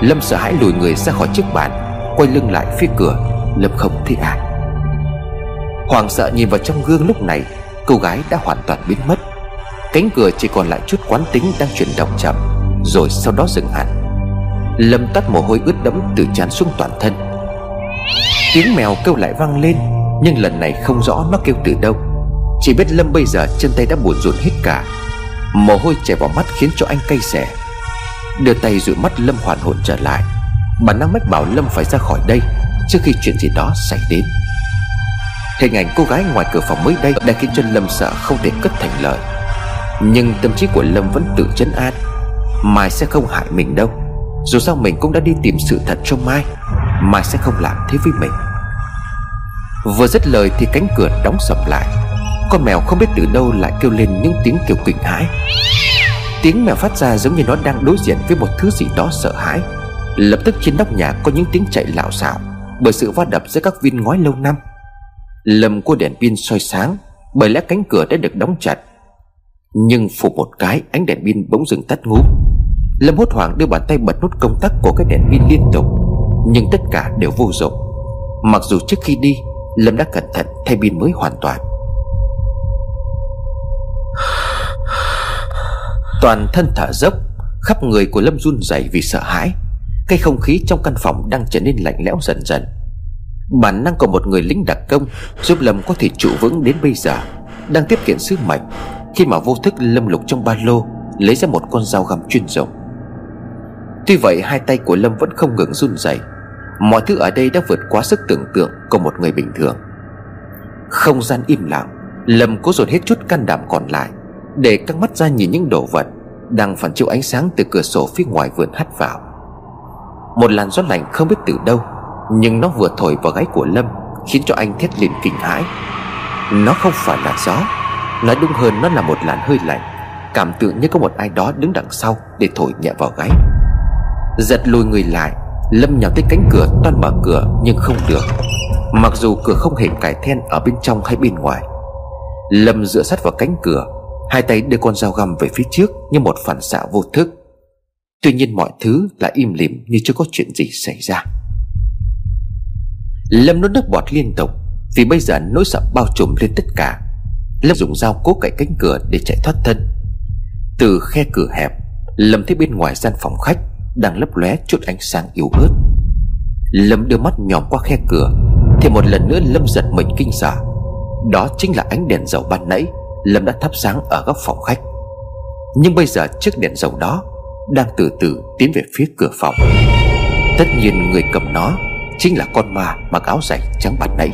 Lâm sợ hãi lùi người ra khỏi chiếc bàn, Quay lưng lại phía cửa. Lâm không thấy ai. Hoàng sợ nhìn vào trong gương lúc này, Cô gái đã hoàn toàn biến mất. Cánh cửa chỉ còn lại chút quán tính đang chuyển động chậm, Rồi sau đó dừng hẳn. Lâm tắt mồ hôi ướt đẫm từ trán xuống toàn thân. Tiếng mèo kêu lại vang lên, Nhưng lần này không rõ nó kêu từ đâu. Chỉ biết Lâm bây giờ chân tay đã buồn rộn hết cả. Mồ hôi chảy vào mắt khiến cho anh cay xẻ Đưa tay dụi mắt Lâm hoàn hồn trở lại. Bản năng mách bảo Lâm phải ra khỏi đây. Trước khi chuyện gì đó xảy đến, Hình ảnh cô gái ngoài cửa phòng mới đây Đã khiến cho Lâm sợ không thể cất thành lời. Nhưng tâm trí của Lâm vẫn tự chấn an, Mai sẽ không hại mình đâu. Dù sao mình cũng đã đi tìm sự thật cho Mai Mai sẽ không làm thế với mình. Vừa dứt lời thì cánh cửa đóng sầm lại. Con mèo không biết từ đâu lại kêu lên những tiếng kêu kinh hãi. Tiếng mèo phát ra giống như nó đang đối diện với một thứ gì đó sợ hãi. Lập tức trên nóc nhà có những tiếng chạy lạo xạo bởi sự va đập giữa các viên ngói lâu năm. Lầm của đèn pin soi sáng Bởi lẽ cánh cửa đã được đóng chặt. Nhưng phủ một cái, ánh đèn pin bỗng dừng tắt ngúm. Lâm hốt hoảng đưa bàn tay bật nút công tắc của cái đèn pin liên tục, Nhưng tất cả đều vô dụng. Mặc dù trước khi đi, Lâm đã cẩn thận thay pin mới hoàn toàn. Toàn thân thở dốc, Khắp người của Lâm run rẩy vì sợ hãi. Cái không khí trong căn phòng đang trở nên lạnh lẽo dần dần. Bản năng của một người lính đặc công Giúp Lâm có thể trụ vững đến bây giờ, Đang tiếp kiện sứ mệnh, Khi mà vô thức Lâm lục trong ba lô, Lấy ra một con dao găm chuyên dụng. Tuy vậy, hai tay của Lâm vẫn không ngừng run rẩy. Mọi thứ ở đây đã vượt quá sức tưởng tượng của một người bình thường. Không gian im lặng, Lâm cố dồn hết chút can đảm còn lại, Để căng mắt ra nhìn những đồ vật Đang phản chiếu ánh sáng từ cửa sổ phía ngoài vườn hắt vào. Một làn gió lạnh không biết từ đâu, Nhưng nó vừa thổi vào gáy của Lâm, Khiến cho anh thét lên kinh hãi. Nó không phải là gió, Nói đúng hơn nó là một làn hơi lạnh. Cảm tưởng như có một ai đó đứng đằng sau Để thổi nhẹ vào gáy. Giật lùi người lại, Lâm nhào tới cánh cửa, toan mở cửa, Nhưng không được. Mặc dù cửa không hề cải then ở bên trong hay bên ngoài. Lâm dựa sát vào cánh cửa, Hai tay đưa con dao găm về phía trước Như một phản xạ vô thức. Tuy nhiên mọi thứ lại im lìm Như chưa có chuyện gì xảy ra. Lâm nuốt nước bọt liên tục, Vì bây giờ nỗi sợ bao trùm lên tất cả. Lâm dùng dao cố cậy cánh cửa để chạy thoát thân. Từ khe cửa hẹp, Lâm thấy bên ngoài gian phòng khách Đang lấp lóe chút ánh sáng yếu ớt. Lâm đưa mắt nhòm qua khe cửa, Thì một lần nữa Lâm giật mình kinh sợ. Đó chính là ánh đèn dầu ban nãy Lâm đã thắp sáng ở góc phòng khách. Nhưng bây giờ chiếc đèn dầu đó đang từ từ tiến về phía cửa phòng. Tất nhiên người cầm nó Chính là con ma mặc áo dày trắng bạc nãy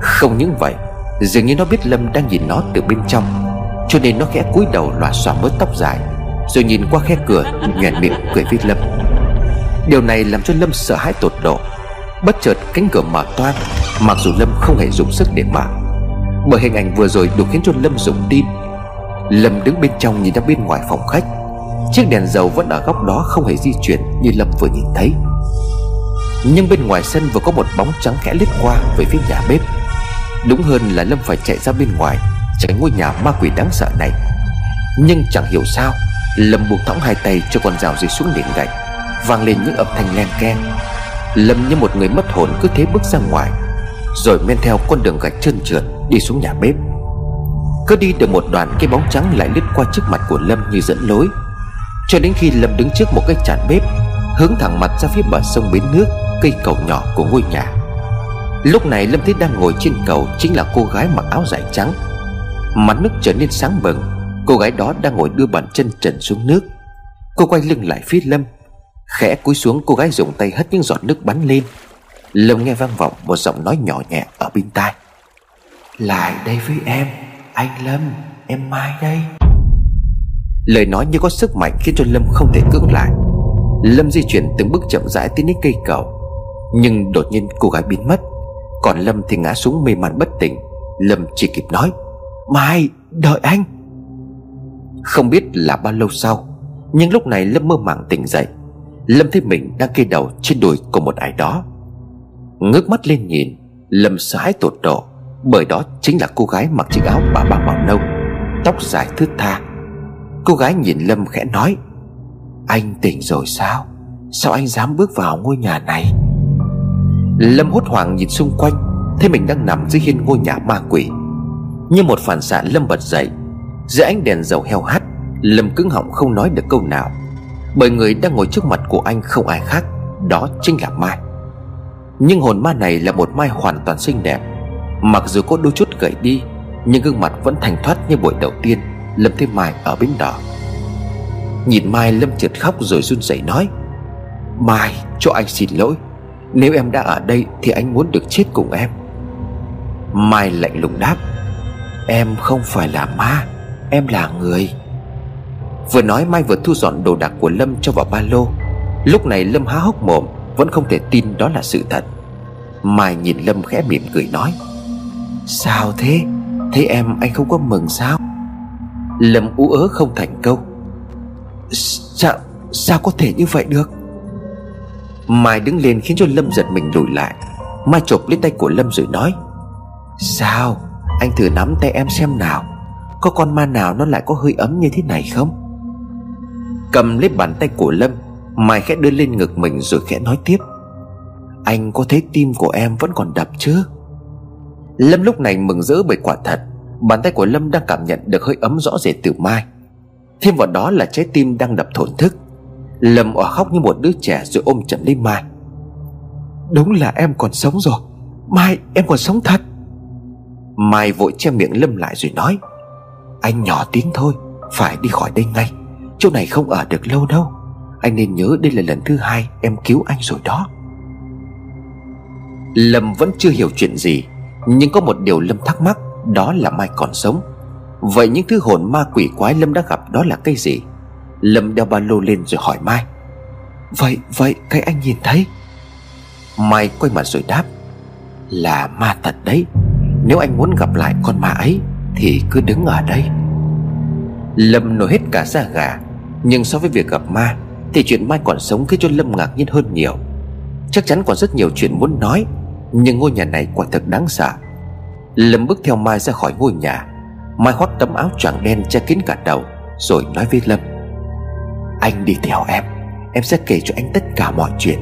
Không những vậy, Dường như nó biết Lâm đang nhìn nó từ bên trong, Cho nên nó khẽ cúi đầu lòa xòa mớ tóc dài, Rồi nhìn qua khe cửa nhoẻn miệng cười với Lâm. Điều này làm cho Lâm sợ hãi tột độ, Bất chợt cánh cửa mở toang, Mặc dù Lâm không hề dùng sức để mở. Bởi hình ảnh vừa rồi đủ khiến cho Lâm dùng tin Lâm đứng bên trong nhìn ra bên ngoài phòng khách Chiếc đèn dầu vẫn ở góc đó không hề di chuyển như Lâm vừa nhìn thấy. Nhưng bên ngoài sân vừa có một bóng trắng khẽ lướt qua về phía nhà bếp. Đúng hơn là Lâm phải chạy ra bên ngoài, Tránh ngôi nhà ma quỷ đáng sợ này. Nhưng chẳng hiểu sao, Lâm buông thõng hai tay cho con rào rơi xuống nền gạch, Vang lên những âm thanh len keng. Lâm như một người mất hồn cứ thế bước ra ngoài, Rồi men theo con đường gạch trơn trượt Đi xuống nhà bếp. Cứ đi được một đoạn, cái bóng trắng lại lướt qua trước mặt của Lâm như dẫn lối. Cho đến khi Lâm đứng trước một cái chản bếp, Hướng thẳng mặt ra phía bờ sông bến nước, Cây cầu nhỏ của ngôi nhà. Lúc này Lâm thấy đang ngồi trên cầu Chính là cô gái mặc áo dài trắng. Mặt nước trở nên sáng bừng, Cô gái đó đang ngồi đưa bàn chân trần xuống nước. Cô quay lưng lại phía Lâm, Khẽ cúi xuống cô gái dùng tay hất những giọt nước bắn lên. Lâm nghe vang vọng một giọng nói nhỏ nhẹ ở bên tai. Lại đây với em, Anh Lâm, Em Mai đây. Lời nói như có sức mạnh khiến cho Lâm không thể cưỡng lại. Lâm di chuyển từng bước chậm rãi tiến đến cây cầu, Nhưng đột nhiên cô gái biến mất. Còn Lâm thì ngã xuống mê man bất tỉnh. Lâm chỉ kịp nói, Mai, đợi anh. Không biết là bao lâu sau, Nhưng lúc này Lâm mơ màng tỉnh dậy. Lâm thấy mình đang kê đầu trên đùi của một ai đó. Ngước mắt lên nhìn, Lâm sợ hãi tột độ, Bởi đó chính là cô gái mặc chiếc áo bà ba màu nâu, Tóc dài thướt tha Cô gái nhìn Lâm khẽ nói, Anh tỉnh rồi sao? Sao anh dám bước vào ngôi nhà này? Lâm hốt hoảng nhìn xung quanh, Thấy mình đang nằm dưới hiên ngôi nhà ma quỷ. Như một phản xạ, Lâm bật dậy. Giữa ánh đèn dầu heo hắt, Lâm cứng họng không nói được câu nào. Bởi người đang ngồi trước mặt của anh không ai khác, Đó chính là Mai. Nhưng hồn ma này là một Mai hoàn toàn xinh đẹp. Mặc dù có đôi chút gầy đi, Nhưng gương mặt vẫn thành thoát như buổi đầu tiên. Lâm thấy Mai ở bến đỏ Nhìn Mai Lâm chợt khóc rồi run rẩy nói, Mai, cho anh xin lỗi. Nếu em đã ở đây Thì anh muốn được chết cùng em. Mai lạnh lùng đáp, Em không phải là ma, Em là người. Vừa nói Mai vừa thu dọn đồ đạc của Lâm cho vào ba lô. Lúc này Lâm há hốc mồm, Vẫn không thể tin đó là sự thật. Mai nhìn Lâm khẽ mỉm cười nói, Sao thế? Thấy em, anh không có mừng sao? Lâm ú ớ không thành câu Sao Sao có thể như vậy được? Mai đứng lên khiến cho Lâm giật mình lùi lại. Mai chộp lấy tay của Lâm rồi nói, Sao? Anh thử nắm tay em xem nào. Có con ma nào nó lại có hơi ấm như thế này không? Cầm lấy bàn tay của Lâm, Mai khẽ đưa lên ngực mình rồi khẽ nói tiếp, Anh có thấy tim của em vẫn còn đập chứ Lâm lúc này mừng rỡ bởi quả thật. Bàn tay của Lâm đang cảm nhận được hơi ấm rõ rệt từ Mai. Thêm vào đó là trái tim đang đập thổn thức. Lâm òa khóc như một đứa trẻ rồi ôm chặt lấy Mai. Đúng là em còn sống rồi. Mai, em còn sống thật. Mai vội che miệng Lâm lại rồi nói, Anh nhỏ tiếng thôi, Phải đi khỏi đây ngay. Chỗ này không ở được lâu đâu. Anh nên nhớ đây là lần thứ hai em cứu anh rồi đó. Lâm vẫn chưa hiểu chuyện gì, Nhưng có một điều Lâm thắc mắc. Đó là Mai còn sống. Vậy những thứ hồn ma quỷ quái Lâm đã gặp đó là cái gì? Lâm đeo ba lô lên rồi hỏi Mai. Vậy vậy, cái anh nhìn thấy. Mai quay mặt rồi đáp. Là ma thật đấy. Nếu anh muốn gặp lại con ma ấy, Thì cứ đứng ở đây. Lâm nổi hết cả da gà. Nhưng so với việc gặp ma, Thì chuyện Mai còn sống khiến cho Lâm ngạc nhiên hơn nhiều. Chắc chắn còn rất nhiều chuyện muốn nói, Nhưng ngôi nhà này quả thật đáng sợ. Lâm bước theo Mai ra khỏi ngôi nhà. Mai khoác tấm áo choàng đen che kín cả đầu, Rồi nói với Lâm. Anh đi theo em Em sẽ kể cho anh tất cả mọi chuyện.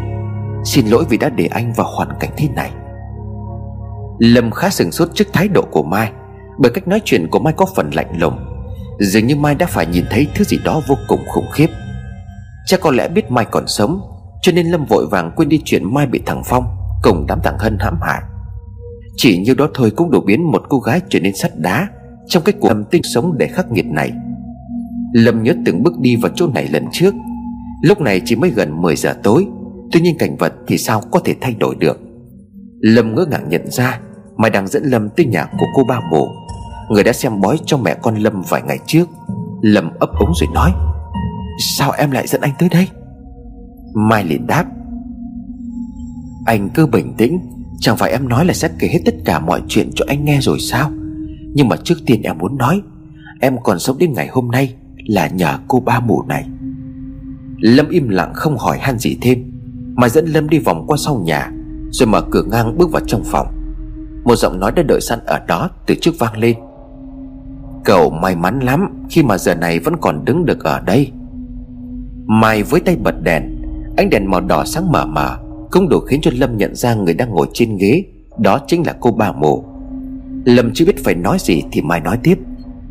Xin lỗi vì đã để anh vào hoàn cảnh thế này. Lâm khá sừng sốt trước thái độ của Mai. Bởi cách nói chuyện của Mai có phần lạnh lùng. Dường như Mai đã phải nhìn thấy thứ gì đó vô cùng khủng khiếp. Chắc có lẽ biết Mai còn sống, Cho nên Lâm vội vàng quên đi chuyện Mai bị thằng Phong Cùng đám thằng Hân hãm hại. Chỉ như đó thôi cũng đủ biến một cô gái trở nên sắt đá Trong cái cuộc tinh sống để khắc nghiệt này. Lâm nhớ từng bước đi vào chỗ này lần trước. Lúc này chỉ mới gần 10 giờ tối, Tuy nhiên cảnh vật thì sao có thể thay đổi được? Lâm ngỡ ngàng nhận ra Mai đang dẫn Lâm tới nhà của cô ba mồ. Người đã xem bói cho mẹ con Lâm vài ngày trước. Lâm ấp ống rồi nói, Sao em lại dẫn anh tới đây? Mai liền đáp, Anh cứ bình tĩnh Chẳng phải em nói là sẽ kể hết tất cả mọi chuyện cho anh nghe rồi sao? Nhưng mà trước tiên em muốn nói, Em còn sống đến ngày hôm nay Là nhờ cô ba mụ này. Lâm im lặng không hỏi han gì thêm, Mà dẫn Lâm đi vòng qua sau nhà, Rồi mở cửa ngang bước vào trong phòng. Một giọng nói đã đợi sẵn ở đó Từ trước vang lên. Cậu may mắn lắm Khi mà giờ này vẫn còn đứng được ở đây. Mai với tay bật đèn, Ánh đèn màu đỏ sáng mờ mờ. Cũng đủ khiến cho Lâm nhận ra người đang ngồi trên ghế, Đó chính là cô bà mồ Lâm chưa biết phải nói gì Thì Mai nói tiếp.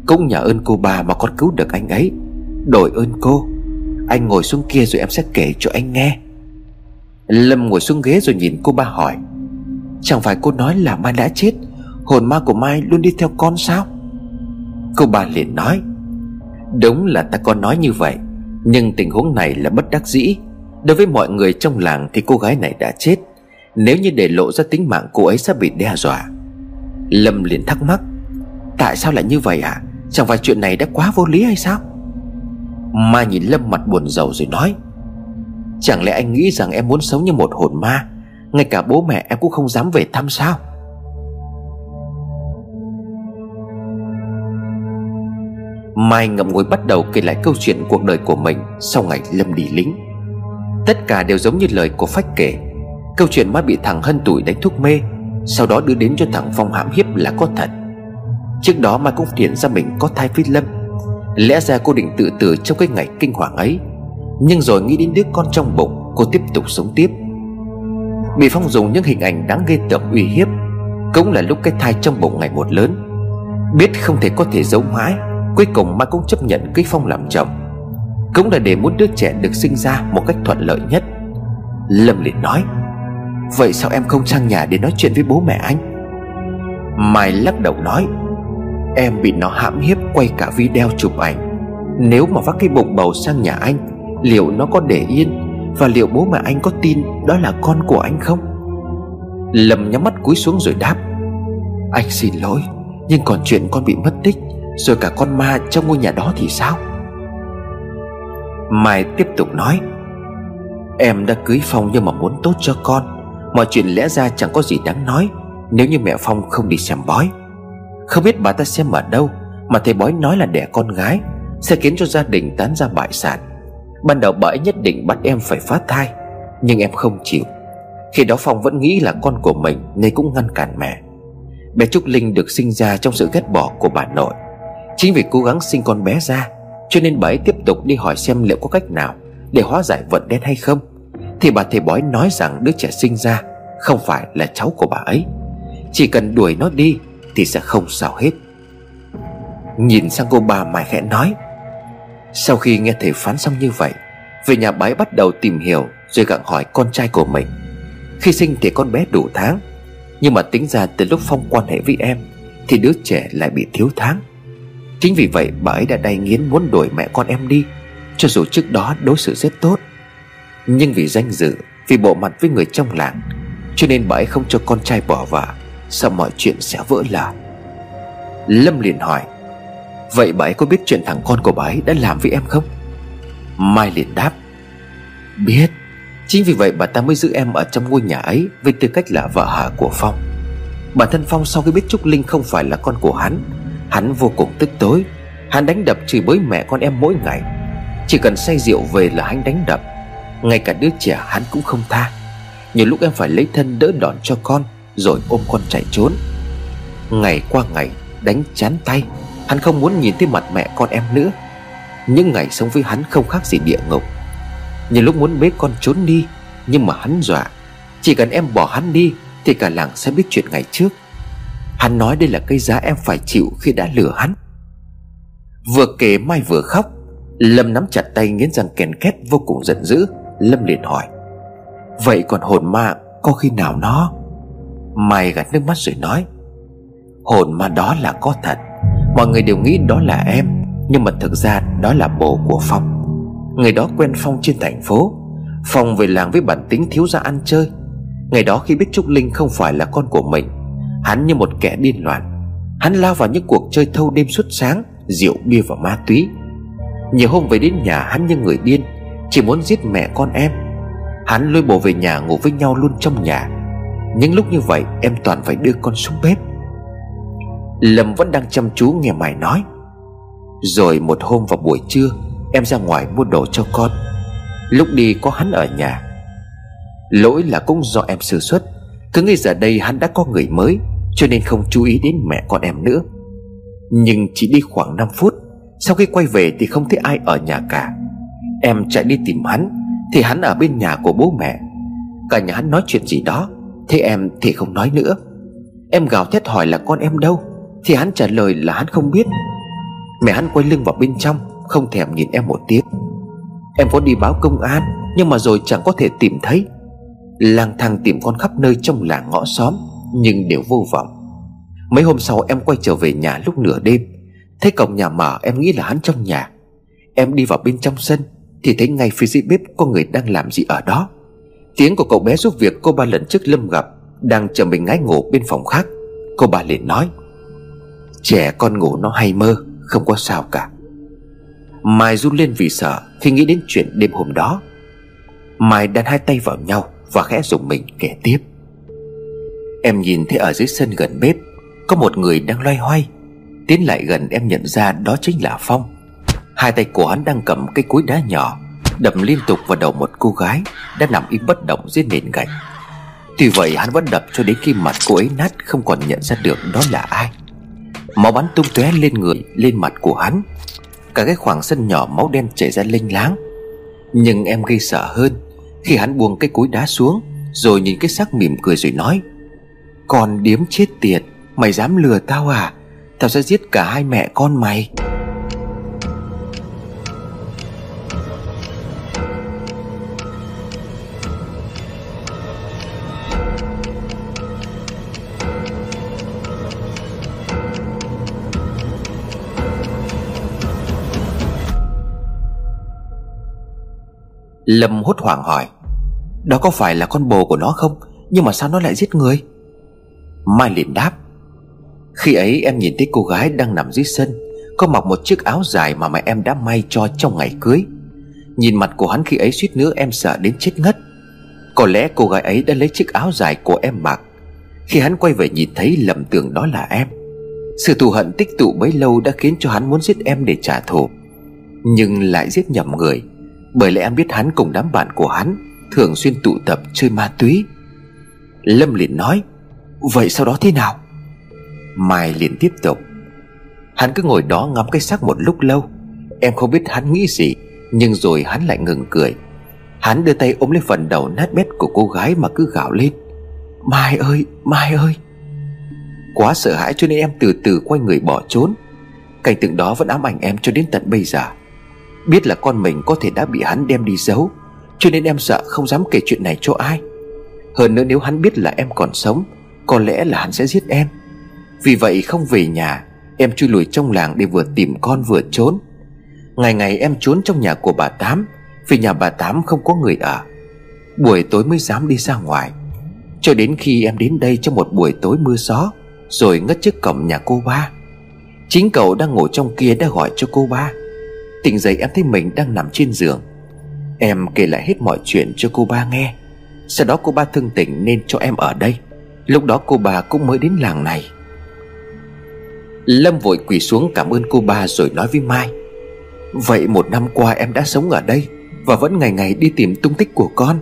Cũng nhờ ơn cô bà mà con cứu được anh ấy. Đổi ơn cô. Anh ngồi xuống kia rồi em sẽ kể cho anh nghe. Lâm ngồi xuống ghế rồi nhìn cô ba hỏi. Chẳng phải cô nói là Mai đã chết, Hồn ma của Mai luôn đi theo con sao? Cô ba liền nói. Đúng là ta có nói như vậy, Nhưng tình huống này là bất đắc dĩ. Đối với mọi người trong làng thì cô gái này đã chết. Nếu như để lộ ra tính mạng cô ấy sẽ bị đe dọa. Lâm liền thắc mắc, Tại sao lại như vậy hả Chẳng phải chuyện này đã quá vô lý hay sao? Ma nhìn Lâm mặt buồn rầu rồi nói, Chẳng lẽ anh nghĩ rằng em muốn sống như một hồn ma? Ngay cả bố mẹ em cũng không dám về thăm sao? Mai ngậm ngùi bắt đầu kể lại câu chuyện cuộc đời của mình Sau ngày Lâm đi lính. Tất cả đều giống như lời của Phách kể. Câu chuyện Mai bị thằng Hân tuổi đánh thuốc mê, Sau đó đưa đến cho thằng Phong hãm hiếp là có thật. Trước đó Mai cũng hiện ra mình có thai với Lâm. Lẽ ra cô định tự tử trong cái ngày kinh hoàng ấy. Nhưng rồi nghĩ đến đứa con trong bụng, Cô tiếp tục sống tiếp. Bị Phong dùng những hình ảnh đáng ghê tởm uy hiếp, Cũng là lúc cái thai trong bụng ngày một lớn. Biết không thể có thể giấu mãi, Cuối cùng Mai cũng chấp nhận cưới Phong làm chồng. Cũng là để muốn đứa trẻ được sinh ra một cách thuận lợi nhất. Lâm liền nói, Vậy sao em không sang nhà để nói chuyện với bố mẹ anh? Mai lắc đầu nói, Em bị nó hãm hiếp quay cả video chụp ảnh. Nếu mà vác cái bụng bầu sang nhà anh, Liệu nó có để yên Và liệu bố mẹ anh có tin Đó là con của anh không? Lâm nhắm mắt cúi xuống rồi đáp, Anh xin lỗi, Nhưng còn chuyện con bị mất tích, Rồi cả con ma trong ngôi nhà đó thì sao? Mai tiếp tục nói, Em đã cưới Phong nhưng mà muốn tốt cho con. Mọi chuyện lẽ ra chẳng có gì đáng nói, Nếu như mẹ Phong không đi xem bói. Không biết bà ta xem ở đâu, Mà thầy bói nói là đẻ con gái, Sẽ khiến cho gia đình tán ra bại sản. Ban đầu bà ấy nhất định bắt em phải phá thai, Nhưng em không chịu. Khi đó Phong vẫn nghĩ là con của mình Nên cũng ngăn cản mẹ. Bé Trúc Linh được sinh ra trong sự ghét bỏ của bà nội. Chính vì cố gắng sinh con bé ra cho nên bà ấy tiếp tục đi hỏi xem liệu có cách nào Để hóa giải vận đen hay không. Thì bà thầy bói nói rằng đứa trẻ sinh ra Không phải là cháu của bà ấy. Chỉ cần đuổi nó đi Thì sẽ không sao hết. Nhìn sang cô bà mày khẽ nói, Sau khi nghe thầy phán xong như vậy, Về nhà bái bắt đầu tìm hiểu Rồi gặng hỏi con trai của mình. Khi sinh thì con bé đủ tháng, Nhưng mà tính ra từ lúc Phong quan hệ với em Thì đứa trẻ lại bị thiếu tháng. Chính vì vậy bà ấy đã đay nghiến muốn đuổi mẹ con em đi, Cho dù trước đó đối xử rất tốt. Nhưng vì danh dự, Vì bộ mặt với người trong làng, Cho nên bà ấy không cho con trai bỏ vợ Sợ mọi chuyện sẽ vỡ lở. Lâm liền hỏi, Vậy bà ấy có biết chuyện thằng con của bà ấy đã làm với em không? Mai liền đáp, Biết. Chính vì vậy bà ta mới giữ em ở trong ngôi nhà ấy Với tư cách là vợ hạ của Phong. Bản thân Phong sau khi biết Trúc Linh không phải là con của hắn Hắn vô cùng tức tối. Hắn đánh đập chửi bới mẹ con em mỗi ngày. Chỉ cần say rượu về là hắn đánh đập. Ngay cả đứa trẻ hắn cũng không tha. Nhiều lúc em phải lấy thân đỡ đòn cho con, Rồi ôm con chạy trốn. Ngày qua ngày, đánh chán tay. Hắn không muốn nhìn thấy mặt mẹ con em nữa. Những ngày sống với hắn không khác gì địa ngục. Nhiều lúc muốn bế con trốn đi, Nhưng mà hắn dọa. Chỉ cần em bỏ hắn đi, Thì cả làng sẽ biết chuyện ngày trước. Hắn nói đây là cái giá em phải chịu khi đã lừa hắn. Vừa kể Mai vừa khóc, Lâm nắm chặt tay nghiến răng kèn két vô cùng giận dữ. Lâm liền hỏi, Vậy còn hồn ma có khi nào nó? Mai gạt nước mắt rồi nói, Hồn ma đó là có thật. Mọi người đều nghĩ đó là em, Nhưng mà thực ra đó là bồ của Phong. Người đó quen Phong trên thành phố, Phong về làng với bản tính thiếu ra ăn chơi. Ngày đó khi biết Trúc Linh không phải là con của mình Hắn như một kẻ điên loạn. Hắn lao vào những cuộc chơi thâu đêm suốt sáng, Rượu, bia và ma túy. Nhiều hôm về đến nhà hắn như người điên, Chỉ muốn giết mẹ con em. Hắn lôi bồ về nhà ngủ với nhau luôn trong nhà. Những lúc như vậy, em toàn phải đưa con xuống bếp. Lâm vẫn đang chăm chú nghe mày nói. Rồi một hôm vào buổi trưa, Em ra ngoài mua đồ cho con. Lúc đi có hắn ở nhà. Lỗi là cũng do em sơ xuất. Cứ nghĩ giờ đây hắn đã có người mới. Cho nên không chú ý đến mẹ con em nữa. Nhưng chỉ đi khoảng 5 phút, Sau khi quay về thì không thấy ai ở nhà cả. Em chạy đi tìm hắn, Thì hắn ở bên nhà của bố mẹ. Cả nhà hắn nói chuyện gì đó, Thế em thì không nói nữa. Em gào thét hỏi là con em đâu, Thì hắn trả lời là hắn không biết. Mẹ hắn quay lưng vào bên trong, Không thèm nhìn em một tiếng. Em có đi báo công an, Nhưng mà rồi chẳng có thể tìm thấy. Lang thang tìm con khắp nơi trong làng ngõ xóm. Nhưng đều vô vọng. Mấy hôm sau em quay trở về nhà lúc nửa đêm, Thấy cổng nhà mở, em nghĩ là hắn trong nhà. Em đi vào bên trong sân, Thì thấy ngay phía dưới bếp có người đang làm gì ở đó. Tiếng của cậu bé giúp việc cô ba lần trước Lâm gặp, Đang chờ mình ngái ngủ bên phòng khác. Cô ba liền nói, Trẻ con ngủ nó hay mơ, Không có sao cả. Mai run lên vì sợ Khi nghĩ đến chuyện đêm hôm đó. Mai đan hai tay vào nhau Và khẽ dùng mình kể tiếp. Em nhìn thấy ở dưới sân gần bếp, Có một người đang loay hoay. Tiến lại gần em nhận ra đó chính là Phong. Hai tay của hắn đang cầm cái cối đá nhỏ, Đập liên tục vào đầu một cô gái Đang nằm im bất động dưới nền gạch. Tuy vậy, hắn vẫn đập cho đến khi mặt cô ấy nát, Không còn nhận ra được đó là ai. Máu bắn tung tóe lên người, Lên mặt của hắn. Cả cái khoảng sân nhỏ máu đen chảy ra lênh láng. Nhưng em gây sợ hơn Khi hắn buông cái cối đá xuống, Rồi nhìn cái xác mỉm cười rồi nói còn điếm chết tiệt, Mày dám lừa tao à? Tao sẽ giết cả hai mẹ con mày. Lâm hốt hoảng hỏi, Đó có phải là con bồ của nó không? Nhưng mà sao nó lại giết người? Mai liền đáp, Khi ấy em nhìn thấy cô gái đang nằm dưới sân, Có mặc một chiếc áo dài mà mẹ em đã may cho trong ngày cưới. Nhìn mặt của hắn khi ấy suýt nữa em sợ đến chết ngất. Có lẽ cô gái ấy đã lấy chiếc áo dài của em mặc. Khi hắn quay về nhìn thấy, lầm tưởng đó là em. Sự thù hận tích tụ bấy lâu đã khiến cho hắn muốn giết em để trả thù. Nhưng lại giết nhầm người, Bởi lẽ em biết hắn cùng đám bạn của hắn Thường xuyên tụ tập chơi ma túy. Lâm liền nói Vậy sau đó thế nào? Mai liền tiếp tục. Hắn cứ ngồi đó ngắm cái xác một lúc lâu. Em không biết hắn nghĩ gì Nhưng rồi hắn lại ngừng cười. Hắn đưa tay ôm lấy phần đầu nát bét của cô gái mà cứ gào lên. Mai ơi, Mai ơi! Quá sợ hãi cho nên em từ từ quay người bỏ trốn. Cảnh tượng đó vẫn ám ảnh em cho đến tận bây giờ. Biết là con mình có thể đã bị hắn đem đi giấu Cho nên em sợ không dám kể chuyện này cho ai. Hơn nữa nếu hắn biết là em còn sống có lẽ là hắn sẽ giết em. Vì vậy không về nhà, Em chui lùi trong làng để vừa tìm con vừa trốn. Ngày ngày em trốn trong nhà của bà Tám, Vì nhà bà Tám không có người ở. Buổi tối mới dám đi ra ngoài. Cho đến khi em đến đây trong một buổi tối mưa gió, Rồi ngất trước cổng nhà cô ba. Chính cậu đang ngồi trong kia đã gọi cho cô ba. Tỉnh dậy em thấy mình đang nằm trên giường. Em kể lại hết mọi chuyện cho cô ba nghe. Sau đó cô ba thương tỉnh nên cho em ở đây. Lúc đó cô bà cũng mới đến làng này. Lâm vội quỳ xuống cảm ơn cô ba rồi nói với Mai, Vậy một năm qua em đã sống ở đây Và vẫn ngày ngày đi tìm tung tích của con.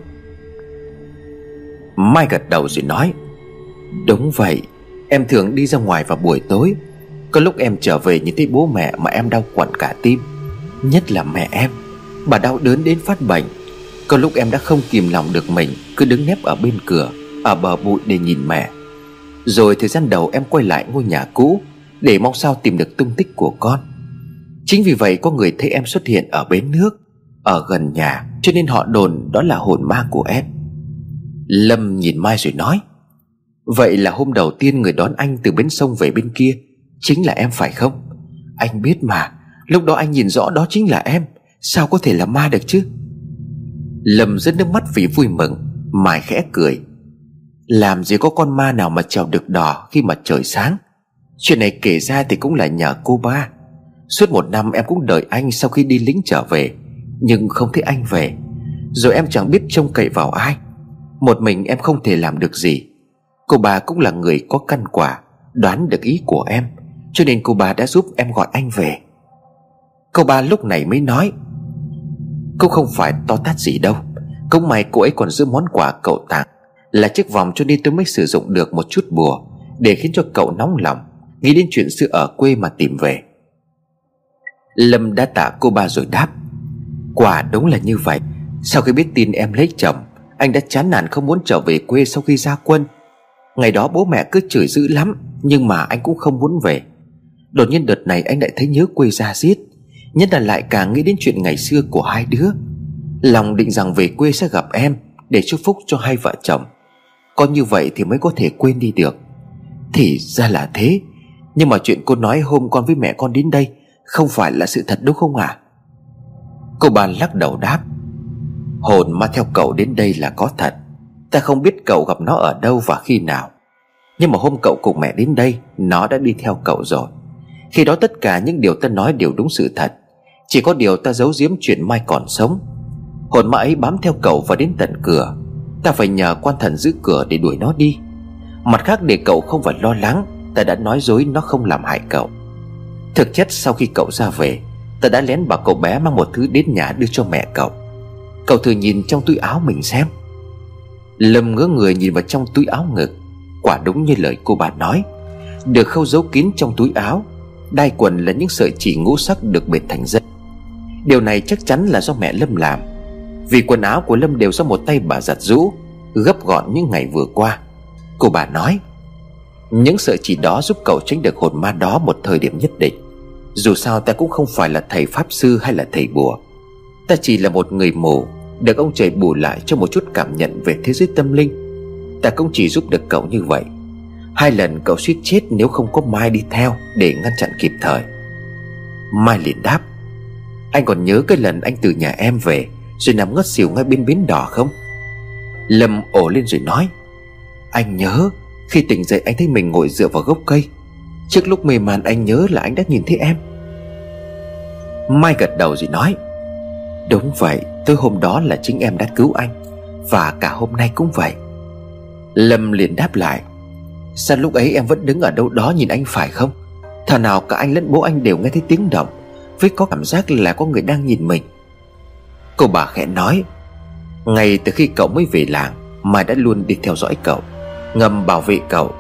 Mai gật đầu rồi nói, Đúng vậy, Em thường đi ra ngoài vào buổi tối. Có lúc em trở về nhìn thấy bố mẹ mà em đau quặn cả tim, Nhất là mẹ em. Bà đau đớn đến phát bệnh. Có lúc em đã không kìm lòng được mình, Cứ đứng nép ở bên cửa. Ở bờ bụi để nhìn mẹ. Rồi thời gian đầu em quay lại ngôi nhà cũ Để mong sao tìm được tung tích của con. Chính vì vậy có người thấy em xuất hiện ở bến nước, Ở gần nhà, Cho nên họ đồn đó là hồn ma của em. Lâm nhìn Mai rồi nói, Vậy là hôm đầu tiên người đón anh từ bến sông về bên kia, Chính là em phải không? Anh biết mà, Lúc đó anh nhìn rõ đó chính là em, Sao có thể là ma được chứ? Lâm rất nước mắt vì vui mừng, Mai khẽ cười. Làm gì có con ma nào mà trèo được đỏ Khi mà trời sáng? Chuyện này kể ra thì cũng là nhờ cô ba. Suốt một năm em cũng đợi anh Sau khi đi lính trở về, Nhưng không thấy anh về. Rồi em chẳng biết trông cậy vào ai. Một mình em không thể làm được gì. Cô bà cũng là người có căn quả, Đoán được ý của em, Cho nên cô bà đã giúp em gọi anh về. Cô ba lúc này mới nói Cũng không phải to tát gì đâu, Cũng may cô ấy còn giữ món quà cậu tặng. Là chiếc vòng cho nên tôi mới sử dụng được một chút bùa, Để khiến cho cậu nóng lòng, Nghĩ đến chuyện xưa ở quê mà tìm về. Lâm đã tạ cô ba rồi đáp, Quả đúng là như vậy. Sau khi biết tin em lấy chồng, Anh đã chán nản không muốn trở về quê sau khi ra quân. Ngày đó bố mẹ cứ chửi dữ lắm, Nhưng mà anh cũng không muốn về. Đột nhiên đợt này anh lại thấy nhớ quê ra giết, Nhất là lại càng nghĩ đến chuyện ngày xưa của hai đứa. Lòng định rằng về quê sẽ gặp em, Để chúc phúc cho hai vợ chồng. Có như vậy thì mới có thể quên đi được. Thì ra là thế. Nhưng mà chuyện cô nói hôm con với mẹ con đến đây Không phải là sự thật đúng không ạ? À? Cô bà lắc đầu đáp, Hồn mà theo cậu đến đây là có thật. Ta không biết cậu gặp nó ở đâu và khi nào. Nhưng mà hôm cậu cùng mẹ đến đây, Nó đã đi theo cậu rồi. Khi đó tất cả những điều ta nói đều đúng sự thật. Chỉ có điều ta giấu giếm chuyện Mai còn sống. Hồn ma ấy bám theo cậu và đến tận cửa. Ta phải nhờ quan thần giữ cửa để đuổi nó đi. Mặt khác để cậu không phải lo lắng, Ta đã nói dối nó không làm hại cậu. Thực chất sau khi cậu ra về, Ta đã lén bảo cậu bé mang một thứ đến nhà đưa cho mẹ cậu. Cậu thử nhìn trong túi áo mình xem. Lâm ngỡ người nhìn vào trong túi áo ngực, Quả đúng như lời cô bà nói. Được khâu giấu kín trong túi áo, Đai quần là những sợi chỉ ngũ sắc được bệt thành dây. Điều này chắc chắn là do mẹ Lâm làm. Vì quần áo của Lâm đều do một tay bà giặt rũ, Gấp gọn những ngày vừa qua. Cô bà nói, Những sợi chỉ đó giúp cậu tránh được hồn ma đó một thời điểm nhất định. Dù sao ta cũng không phải là thầy pháp sư hay là thầy bùa. Ta chỉ là một người mù, Được ông trời bù lại cho một chút cảm nhận về thế giới tâm linh. Ta cũng chỉ giúp được cậu như vậy. Hai lần cậu suýt chết nếu không có Mai đi theo Để ngăn chặn kịp thời. Mai liền đáp, anh còn nhớ cái lần anh từ nhà em về rồi nằm ngất xỉu ngay bên bến đỏ không? Lâm ổ lên rồi nói, Anh nhớ, Khi tỉnh dậy anh thấy mình ngồi dựa vào gốc cây. Trước lúc mê man anh nhớ là anh đã nhìn thấy em. Mai gật đầu rồi nói, Đúng vậy Tối hôm đó là chính em đã cứu anh, Và cả hôm nay cũng vậy. Lâm liền đáp lại, Sao lúc ấy em vẫn đứng ở đâu đó nhìn anh phải không? Thà nào cả anh lẫn bố anh đều nghe thấy tiếng động, Với có cảm giác là có người đang nhìn mình. Cô bà khẽ nói, Ngay từ khi cậu mới về làng Mai đã luôn đi theo dõi cậu, Ngầm bảo vệ cậu.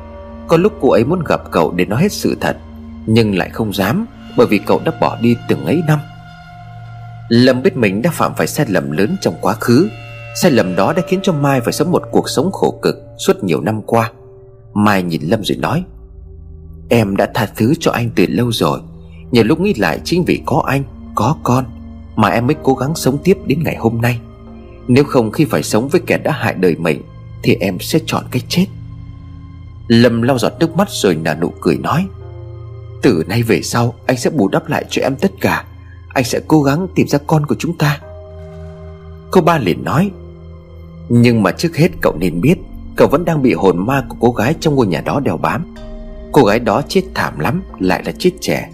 Có lúc cô ấy muốn gặp cậu để nói hết sự thật, Nhưng lại không dám, Bởi vì cậu đã bỏ đi từng ấy năm. Lâm biết mình đã phạm phải sai lầm lớn trong quá khứ. Sai lầm đó đã khiến cho Mai phải sống một cuộc sống khổ cực Suốt nhiều năm qua. Mai nhìn Lâm rồi nói, Em đã tha thứ cho anh từ lâu rồi Nhiều lúc nghĩ lại chính vì có anh, Có con mà em mới cố gắng sống tiếp đến ngày hôm nay. Nếu không khi phải sống với kẻ đã hại đời mình, Thì em sẽ chọn cái chết. Lâm lau giọt nước mắt rồi nở nụ cười nói, Từ nay về sau, Anh sẽ bù đắp lại cho em tất cả. Anh sẽ cố gắng tìm ra con của chúng ta. Cô ba liền nói, Nhưng mà trước hết cậu nên biết, Cậu vẫn đang bị hồn ma của cô gái trong ngôi nhà đó đeo bám. Cô gái đó chết thảm lắm, Lại là chết trẻ.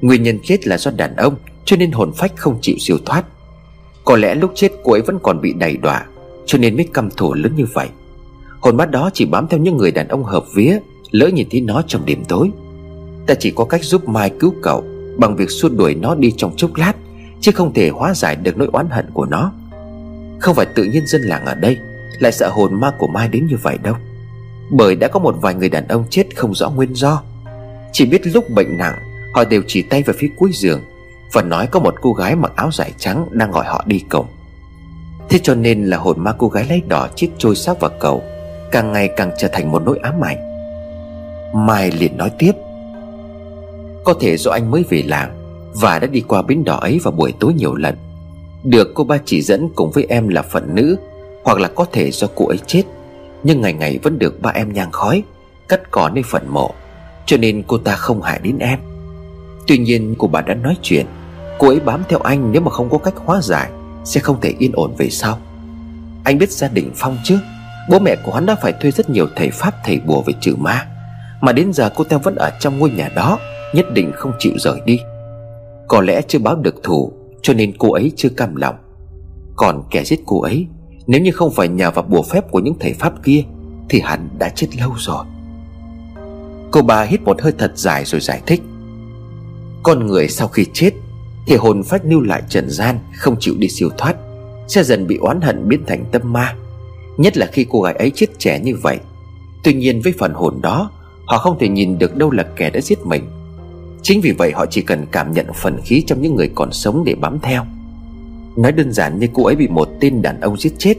Nguyên nhân chết là do đàn ông. Cho nên hồn phách không chịu siêu thoát. Có lẽ lúc chết cô ấy vẫn còn bị đầy đọa, Cho nên mới căm thù lớn như vậy. Hồn mắt đó chỉ bám theo những người đàn ông hợp vía, Lỡ nhìn thấy nó trong đêm tối. Ta chỉ có cách giúp Mai cứu cậu Bằng việc xua đuổi nó đi trong chốc lát, Chứ không thể hóa giải được nỗi oán hận của nó. Không phải tự nhiên dân làng ở đây, Lại sợ hồn ma của Mai đến như vậy đâu. Bởi đã có một vài người đàn ông chết không rõ nguyên do. Chỉ biết lúc bệnh nặng, Họ đều chỉ tay về phía cuối giường và nói có một cô gái mặc áo dài trắng Đang gọi họ đi cùng Thế cho nên là hồn ma cô gái lấy đỏ Chiếc trôi xác vào cầu, Càng ngày càng trở thành một nỗi ám ảnh. Mai liền nói tiếp, Có thể do anh mới về làng Và đã đi qua bến đỏ ấy vào buổi tối nhiều lần, Được cô ba chỉ dẫn cùng với em là phận nữ, Hoặc là có thể do cô ấy chết, Nhưng ngày ngày vẫn được ba em nhang khói, Cắt cỏ nơi phần mộ, Cho nên cô ta không hại đến em. Tuy nhiên cô bà đã nói chuyện. Cô ấy bám theo anh nếu mà không có cách hóa giải, Sẽ không thể yên ổn về sau. Anh biết gia đình Phong chứ? Bố mẹ của hắn đã phải thuê rất nhiều thầy pháp, thầy bùa về trừ ma. Mà đến giờ cô ta vẫn ở trong ngôi nhà đó, Nhất định không chịu rời đi. Có lẽ chưa báo được thù, Cho nên cô ấy chưa cam lòng. Còn kẻ giết cô ấy, Nếu như không phải nhờ vào bùa phép của những thầy pháp kia, Thì hắn đã chết lâu rồi. Cô bà hít một hơi thật dài rồi giải thích. Con người sau khi chết Thì hồn phách lưu lại trần gian Không chịu đi siêu thoát Sẽ dần bị oán hận biến thành tâm ma. Nhất là khi cô gái ấy chết trẻ như vậy. Tuy nhiên với phần hồn đó Họ không thể nhìn được đâu là kẻ đã giết mình. Chính vì vậy họ chỉ cần cảm nhận phần khí trong những người còn sống để bám theo. Nói đơn giản như cô ấy bị một tên đàn ông giết chết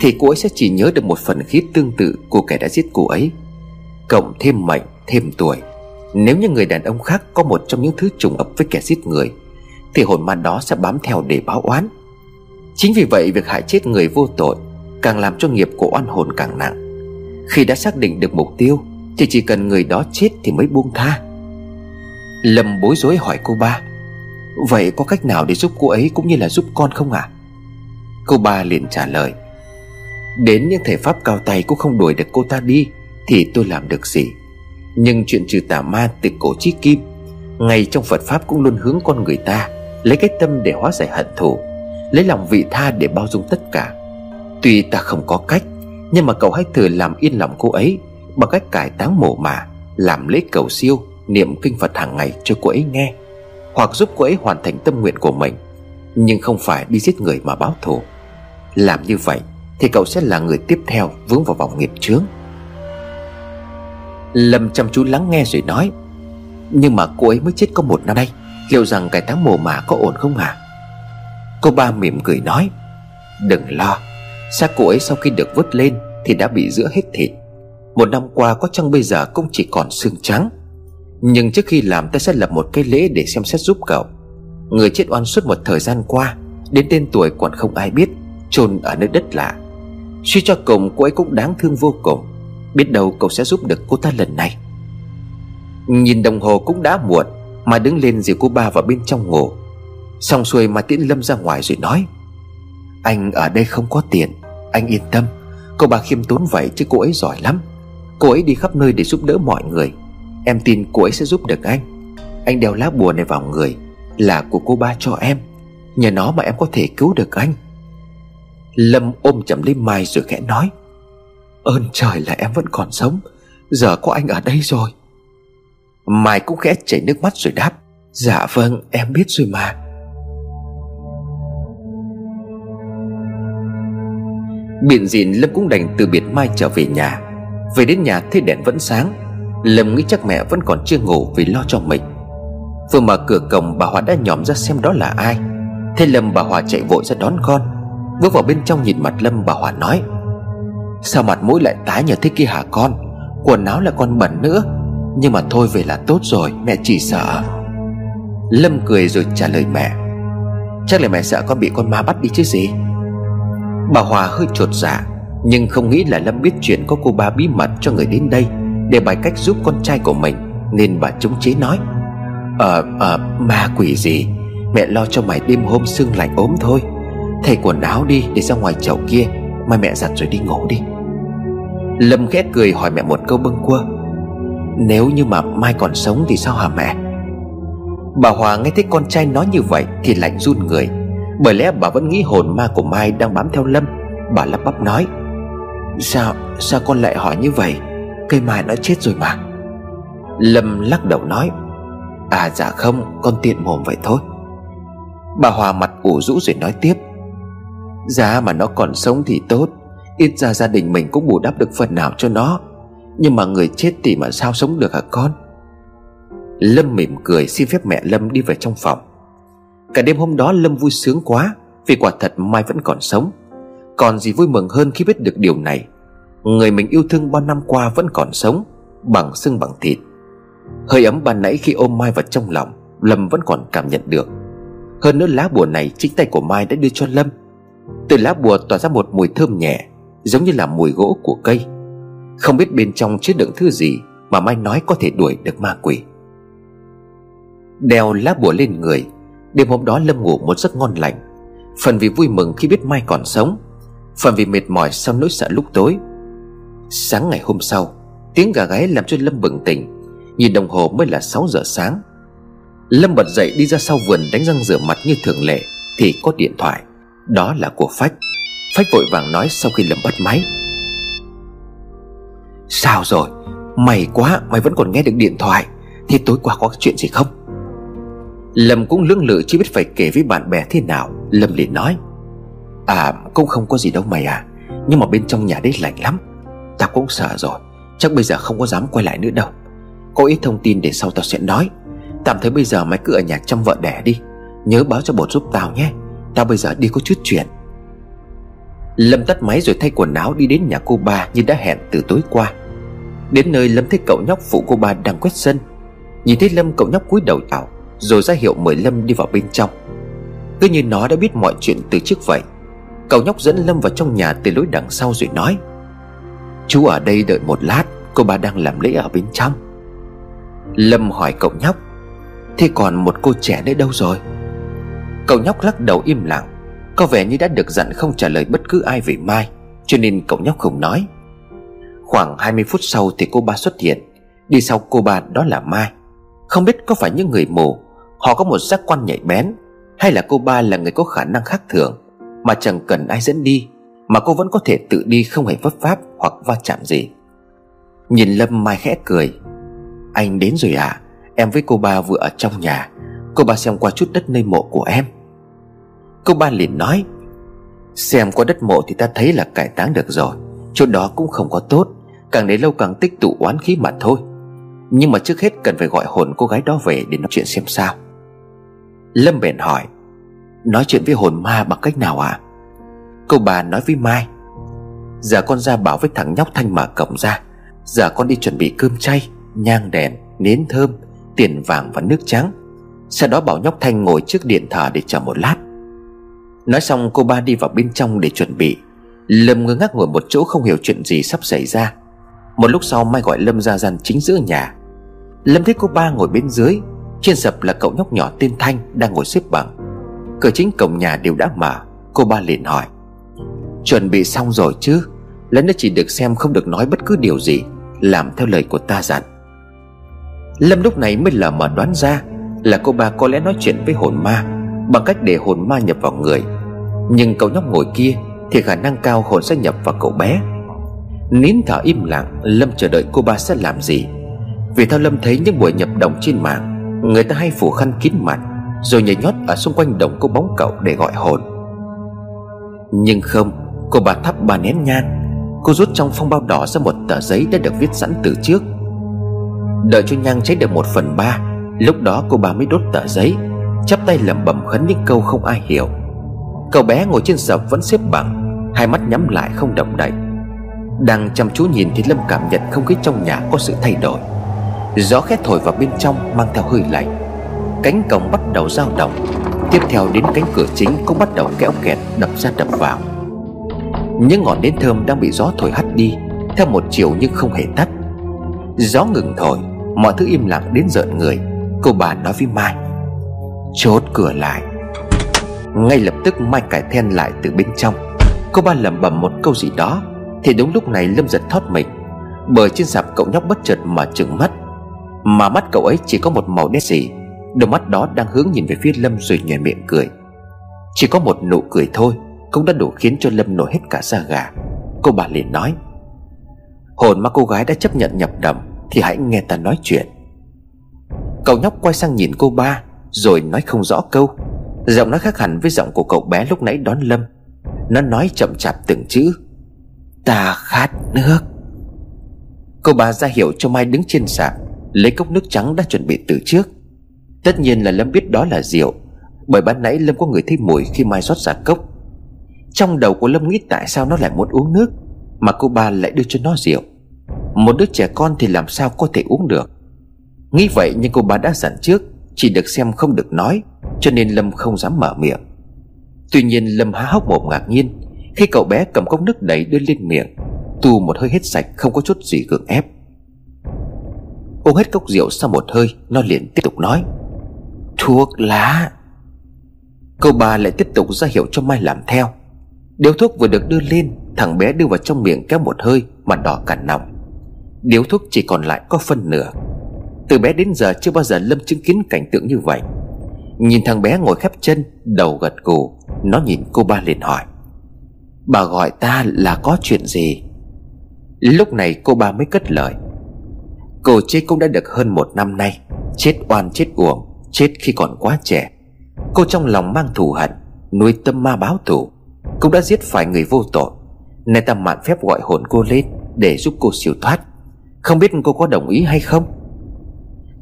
Thì cô ấy sẽ chỉ nhớ được một phần khí tương tự của kẻ đã giết cô ấy. Cộng thêm mệnh, thêm tuổi nếu như người đàn ông khác có một trong những thứ trùng ập với kẻ giết người, Thì hồn ma đó sẽ bám theo để báo oán. Chính vì vậy, việc hại chết người vô tội Càng làm cho nghiệp của oan hồn càng nặng. Khi đã xác định được mục tiêu, Thì chỉ cần người đó chết thì mới buông tha. Lâm bối rối hỏi cô ba, Vậy có cách nào để giúp cô ấy cũng như là giúp con không ạ? À? Cô ba liền trả lời, Đến những thể pháp cao tay cũng không đuổi được cô ta đi, Thì tôi làm được gì? Nhưng chuyện trừ tà ma từ cổ chí kim, Ngay trong Phật Pháp cũng luôn hướng con người ta Lấy cái tâm để hóa giải hận thù, Lấy lòng vị tha để bao dung tất cả. Tuy ta không có cách, Nhưng mà cậu hãy thử làm yên lòng cô ấy Bằng cách cải táng mổ mà Làm lễ cầu siêu, Niệm kinh Phật hàng ngày cho cô ấy nghe, Hoặc giúp cô ấy hoàn thành tâm nguyện của mình. Nhưng không phải đi giết người mà báo thù. Làm như vậy Thì cậu sẽ là người tiếp theo vướng vào vòng nghiệp chướng. Lâm chăm chú lắng nghe rồi nói, Nhưng mà cô ấy mới chết có một năm nay Liệu rằng cái táng mồ mả có ổn không hả? Cô ba mỉm cười nói, Đừng lo, Xác cô ấy sau khi được vớt lên Thì đã bị giữa hết thịt. Một năm qua có chăng bây giờ cũng chỉ còn xương trắng. Nhưng trước khi làm ta sẽ lập một cái lễ để xem xét giúp cậu. Người chết oan suốt một thời gian qua, Đến tên tuổi còn không ai biết, chôn ở nơi đất lạ. Suy cho cùng cô ấy cũng đáng thương vô cùng. Biết đâu cậu sẽ giúp được cô ta lần này. Nhìn đồng hồ cũng đã muộn, Mà đứng lên dìu cô ba vào bên trong ngủ. Xong xuôi mà tiễn lâm ra ngoài rồi nói, Anh ở đây không có tiền, Anh yên tâm. Cô ba khiêm tốn vậy chứ cô ấy giỏi lắm. Cô ấy đi khắp nơi để giúp đỡ mọi người. Em tin cô ấy sẽ giúp được anh. Anh đeo lá bùa này vào người, Là của cô ba cho em. Nhờ nó mà em có thể cứu được anh. Lâm ôm chậm lấy Mai rồi khẽ nói Ơn trời là em vẫn còn sống. Giờ có anh ở đây rồi. Mai cũng khẽ chảy nước mắt rồi đáp. Dạ vâng em biết rồi mà. Biện dịn Lâm cũng đành từ biệt Mai trở về nhà. Về đến nhà thấy đèn vẫn sáng. Lâm nghĩ chắc mẹ vẫn còn chưa ngủ vì lo cho mình. Vừa mở cửa cổng, bà Hòa đã nhòm ra xem đó là ai. Thế Lâm, bà Hòa chạy vội ra đón con. Bước vào bên trong nhìn mặt Lâm, bà Hòa nói Sao mặt mũi lại tái nhờ thế kia hả con? Quần áo là con bẩn nữa. Nhưng mà thôi về là tốt rồi Mẹ chỉ sợ. Lâm cười rồi trả lời mẹ. Chắc là mẹ sợ con bị con ma bắt đi chứ gì? Bà Hòa hơi trột dạ Nhưng không nghĩ là Lâm biết chuyện có cô ba bí mật cho người đến đây Để bài cách giúp con trai của mình Nên bà chống chế nói. Ờ, ờ, ma quỷ gì? Mẹ lo cho mày đêm hôm sưng lạnh ốm thôi. Thay quần áo đi để ra ngoài chậu kia Mai mẹ giặt rồi đi ngủ đi. Lâm khẽ cười hỏi mẹ một câu bâng quơ. Nếu như mà Mai còn sống thì sao hả mẹ? Bà Hòa nghe thấy con trai nói như vậy Thì lạnh run người. Bởi lẽ bà vẫn nghĩ hồn ma của Mai đang bám theo Lâm. Bà lắp bắp nói Sao, sao con lại hỏi như vậy Cây Mai nó chết rồi mà. Lâm lắc đầu nói À dạ không Con tiện mồm vậy thôi. Bà Hòa mặt ủ rũ rồi nói tiếp giá mà nó còn sống thì tốt Ít ra gia đình mình cũng bù đắp được phần nào cho nó. Nhưng mà người chết thì mà sao sống được hả con? Lâm mỉm cười xin phép mẹ Lâm đi về trong phòng. Cả đêm hôm đó Lâm vui sướng quá, Vì quả thật Mai vẫn còn sống. Còn gì vui mừng hơn khi biết được điều này. Người mình yêu thương bao năm qua vẫn còn sống, Bằng xương bằng thịt. Hơi ấm ban nãy khi ôm Mai vào trong lòng, Lâm vẫn còn cảm nhận được. Hơn nữa lá bùa này chính tay của Mai đã đưa cho Lâm. Từ lá bùa tỏa ra một mùi thơm nhẹ Giống như là mùi gỗ của cây. Không biết bên trong chứa đựng thứ gì Mà Mai nói có thể đuổi được ma quỷ. Đeo lá bùa lên người, Đêm hôm đó Lâm ngủ một giấc ngon lành. Phần vì vui mừng khi biết Mai còn sống, Phần vì mệt mỏi sau nỗi sợ lúc tối. Sáng ngày hôm sau, Tiếng gà gáy làm cho Lâm bừng tỉnh, Nhìn đồng hồ mới là 6 giờ sáng. Lâm bật dậy đi ra sau vườn đánh răng rửa mặt như thường lệ Thì có điện thoại, Đó là của Phách. Phách vội vàng nói sau khi lầm bắt máy. Sao rồi? Mày quá, mày vẫn còn nghe được điện thoại. Thì tối qua có chuyện gì không? Lâm cũng lưỡng lự chưa biết phải kể với bạn bè thế nào. Lâm liền nói À cũng không có gì đâu mày à. Nhưng mà bên trong nhà đấy lạnh lắm. Tao cũng sợ rồi. Chắc bây giờ không có dám quay lại nữa đâu. Có ít thông tin để sau tao sẽ nói. Tạm thời bây giờ mày cứ ở nhà chăm vợ đẻ đi. Nhớ báo cho bột giúp tao nhé. Tao bây giờ đi có chút chuyện. Lâm tắt máy rồi thay quần áo đi đến nhà cô ba như đã hẹn từ tối qua. Đến nơi Lâm thấy cậu nhóc phụ cô ba đang quét sân. Nhìn thấy Lâm, cậu nhóc cúi đầu chào, Rồi ra hiệu mời Lâm đi vào bên trong. Cứ như nó đã biết mọi chuyện từ trước vậy, Cậu nhóc dẫn Lâm vào trong nhà từ lối đằng sau rồi nói, Chú ở đây đợi một lát, Cô ba đang làm lễ ở bên trong. Lâm hỏi cậu nhóc, Thế còn một cô trẻ nữa đâu rồi? Cậu nhóc lắc đầu im lặng. Có vẻ như đã được dặn không trả lời bất cứ ai về Mai, Cho nên cậu nhóc không nói. Khoảng 20 phút sau thì cô ba xuất hiện. Đi sau cô ba đó là Mai. Không biết có phải những người mù Họ có một giác quan nhạy bén, Hay là cô ba là người có khả năng khác thường, Mà chẳng cần ai dẫn đi, Mà cô vẫn có thể tự đi không hề vấp pháp Hoặc va chạm gì. Nhìn Lâm Mai khẽ cười. Anh đến rồi à Em với cô ba vừa ở trong nhà, Cô ba xem qua chút đất nơi mộ của em. Cô ba liền nói Xem qua đất mộ thì ta thấy là cải táng được rồi Chỗ đó cũng không có tốt Càng để lâu càng tích tụ oán khí mà thôi. Nhưng mà trước hết cần phải gọi hồn cô gái đó về Để nói chuyện xem sao. Lâm bèn hỏi Nói chuyện với hồn ma bằng cách nào ạ? À? Cô bà nói với Mai Giờ con ra bảo với thằng nhóc Thanh mở cổng ra Giờ con đi chuẩn bị cơm chay Nhang đèn, nến thơm Tiền vàng và nước trắng. Sau đó bảo nhóc Thanh ngồi trước điện thờ để chờ một lát. Nói xong cô ba đi vào bên trong để chuẩn bị. Lâm ngơ ngác ngồi một chỗ không hiểu chuyện gì sắp xảy ra. Một lúc sau Mai gọi Lâm ra gian chính giữa nhà. Lâm thấy cô ba ngồi bên dưới, Trên sập là cậu nhóc nhỏ tên Thanh đang ngồi xếp bằng. Cửa chính cổng nhà đều đã mở, Cô ba liền hỏi. Chuẩn bị xong rồi chứ? Lần nữa chỉ được xem không được nói bất cứ điều gì, Làm theo lời của ta dặn. Lâm lúc này mới lờ mờ đoán ra Là cô ba có lẽ nói chuyện với hồn ma. Bằng cách để hồn ma nhập vào người. Nhưng cậu nhóc ngồi kia Thì khả năng cao hồn sẽ nhập vào cậu bé. Nín thở im lặng, Lâm chờ đợi cô ba sẽ làm gì? Vì theo Lâm thấy những buổi nhập đồng trên mạng, Người ta hay phủ khăn kín mặt, Rồi nhảy nhót ở xung quanh đồng cô bóng cậu để gọi hồn. Nhưng không, Cô bà thắp ba nén nhang. Cô rút trong phong bao đỏ ra một tờ giấy đã được viết sẵn từ trước. Đợi cho nhang cháy được một phần ba, Lúc đó cô bà mới đốt tờ giấy. Chắp tay lẩm bẩm khấn những câu không ai hiểu. Cậu bé ngồi trên sập vẫn xếp bằng, Hai mắt nhắm lại không động đậy. Đang chăm chú nhìn thì Lâm cảm nhận không khí trong nhà có sự thay đổi. Gió khét thổi vào bên trong, mang theo hơi lạnh. Cánh cổng bắt đầu dao động. Tiếp theo đến cánh cửa chính cũng bắt đầu kéo kẹt, đập ra đập vào. Những ngọn nến thơm đang bị gió thổi hắt đi, Theo một chiều nhưng không hề tắt. Gió ngừng thổi, Mọi thứ im lặng đến rợn người. Cô bà nói với Mai. Chốt cửa lại. Ngay lập tức Mai cải then lại từ bên trong. Cô ba lẩm bẩm một câu gì đó, Thì đúng lúc này Lâm giật thoát mình. Bởi trên sạp cậu nhóc bất chợt mà trừng mắt. Mà mắt cậu ấy chỉ có một màu đen gì, Đôi mắt đó đang hướng nhìn về phía Lâm rồi nhòe miệng cười. Chỉ có một nụ cười thôi, Cũng đã đủ khiến cho Lâm nổi hết cả da gà. Cô bà liền nói, Hồn mà cô gái đã chấp nhận nhập đầm Thì hãy nghe ta nói chuyện. Cậu nhóc quay sang nhìn cô ba rồi nói không rõ câu. Giọng nó khác hẳn với giọng của cậu bé lúc nãy đón Lâm. Nó nói chậm chạp từng chữ. Ta khát nước. Cô bà ra hiệu cho Mai đứng trên sạp Lấy cốc nước trắng đã chuẩn bị từ trước. Tất nhiên là Lâm biết đó là rượu, Bởi ban nãy Lâm có người thấy mùi khi Mai rót ra cốc. Trong đầu của Lâm nghĩ tại sao nó lại muốn uống nước, Mà cô ba lại đưa cho nó rượu. Một đứa trẻ con thì làm sao có thể uống được? Nghĩ vậy nhưng cô ba đã dặn trước chỉ được xem không được nói, Cho nên Lâm không dám mở miệng. Tuy nhiên Lâm há hốc mồm ngạc nhiên, Khi cậu bé cầm cốc nước đầy đưa lên miệng, Tu một hơi hết sạch không có chút gì gượng ép. Uống hết cốc rượu sau một hơi, Nó liền tiếp tục nói, Thuốc lá. Câu bà lại tiếp tục ra hiệu cho Mai làm theo. Điếu thuốc vừa được đưa lên, Thằng bé đưa vào trong miệng kéo một hơi Mà đỏ cả nòng. Điếu thuốc chỉ còn lại có phân nửa. Từ bé đến giờ chưa bao giờ Lâm chứng kiến cảnh tượng như vậy. Nhìn thằng bé ngồi khép chân, Đầu gật gù, Nó nhìn cô ba liền hỏi. Bà gọi ta là có chuyện gì? Lúc này cô ba mới cất lời. Cô chết cũng đã được hơn một năm nay, Chết oan chết uổng, Chết khi còn quá trẻ. Cô trong lòng mang thù hận, Nuôi tâm ma báo thù, Cũng đã giết phải người vô tội. Nay ta mạn phép gọi hồn cô lên Để giúp cô siêu thoát. Không biết cô có đồng ý hay không?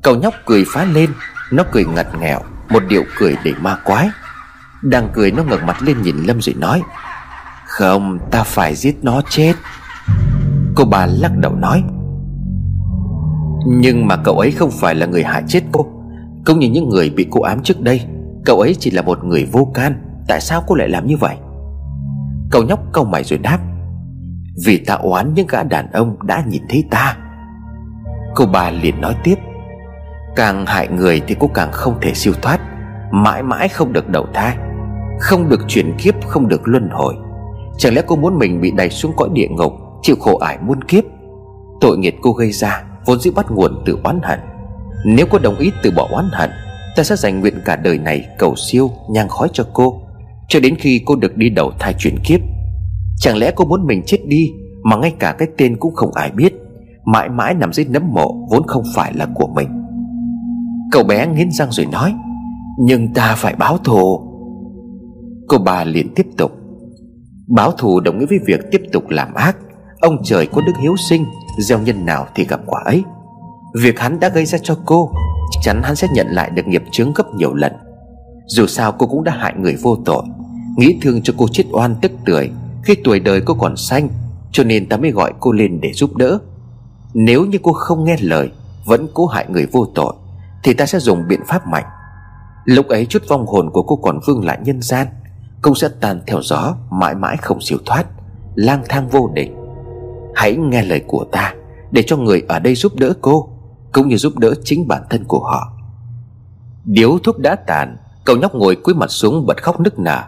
Cậu nhóc cười phá lên, Nó cười ngặt nghèo, Một điệu cười để ma quái. Đang cười, nó ngẩng mặt lên nhìn Lâm rồi nói, Không, ta phải giết nó chết. Cô bà lắc đầu nói, Nhưng mà cậu ấy không phải là người hại chết cô. Cũng như những người bị cô ám trước đây, Cậu ấy chỉ là một người vô can. Tại sao cô lại làm như vậy? Cậu nhóc câu mày rồi đáp, Vì ta oán những gã đàn ông đã nhìn thấy ta. Cô bà liền nói tiếp Càng hại người thì cô càng không thể siêu thoát, Mãi mãi không được đầu thai, Không được chuyển kiếp, Không được luân hồi. Chẳng lẽ cô muốn mình bị đẩy xuống cõi địa ngục, Chịu khổ ải muôn kiếp? Tội nghiệp cô gây ra, Vốn dĩ bắt nguồn từ oán hận. Nếu cô đồng ý từ bỏ oán hận, Ta sẽ dành nguyện cả đời này cầu siêu, nhang khói cho cô, Cho đến khi cô được đi đầu thai chuyển kiếp. Chẳng lẽ cô muốn mình chết đi, Mà ngay cả cái tên cũng không ai biết, Mãi mãi nằm dưới nấm mộ Vốn không phải là của mình? Cậu bé nghiến răng rồi nói, Nhưng ta phải báo thù. Cô bà liền tiếp tục, Báo thù đồng nghĩa với việc tiếp tục làm ác. Ông trời có đức hiếu sinh, Gieo nhân nào thì gặp quả ấy. Việc hắn đã gây ra cho cô, Chắc chắn hắn sẽ nhận lại được nghiệp chướng gấp nhiều lần. Dù sao cô cũng đã hại người vô tội. Nghĩ thương cho cô chết oan tức tưởi, Khi tuổi đời cô còn xanh, Cho nên ta mới gọi cô lên để giúp đỡ. Nếu như cô không nghe lời, Vẫn cố hại người vô tội. Thì ta sẽ dùng biện pháp mạnh. Lúc ấy chút vong hồn của cô còn vương lại nhân gian, Cũng sẽ tan theo gió, Mãi mãi không siêu thoát, Lang thang vô định Hãy nghe lời của ta, Để cho người ở đây giúp đỡ cô, Cũng như giúp đỡ chính bản thân của họ. Điếu thuốc đã tàn, Cậu nhóc ngồi cúi mặt xuống bật khóc nức nở.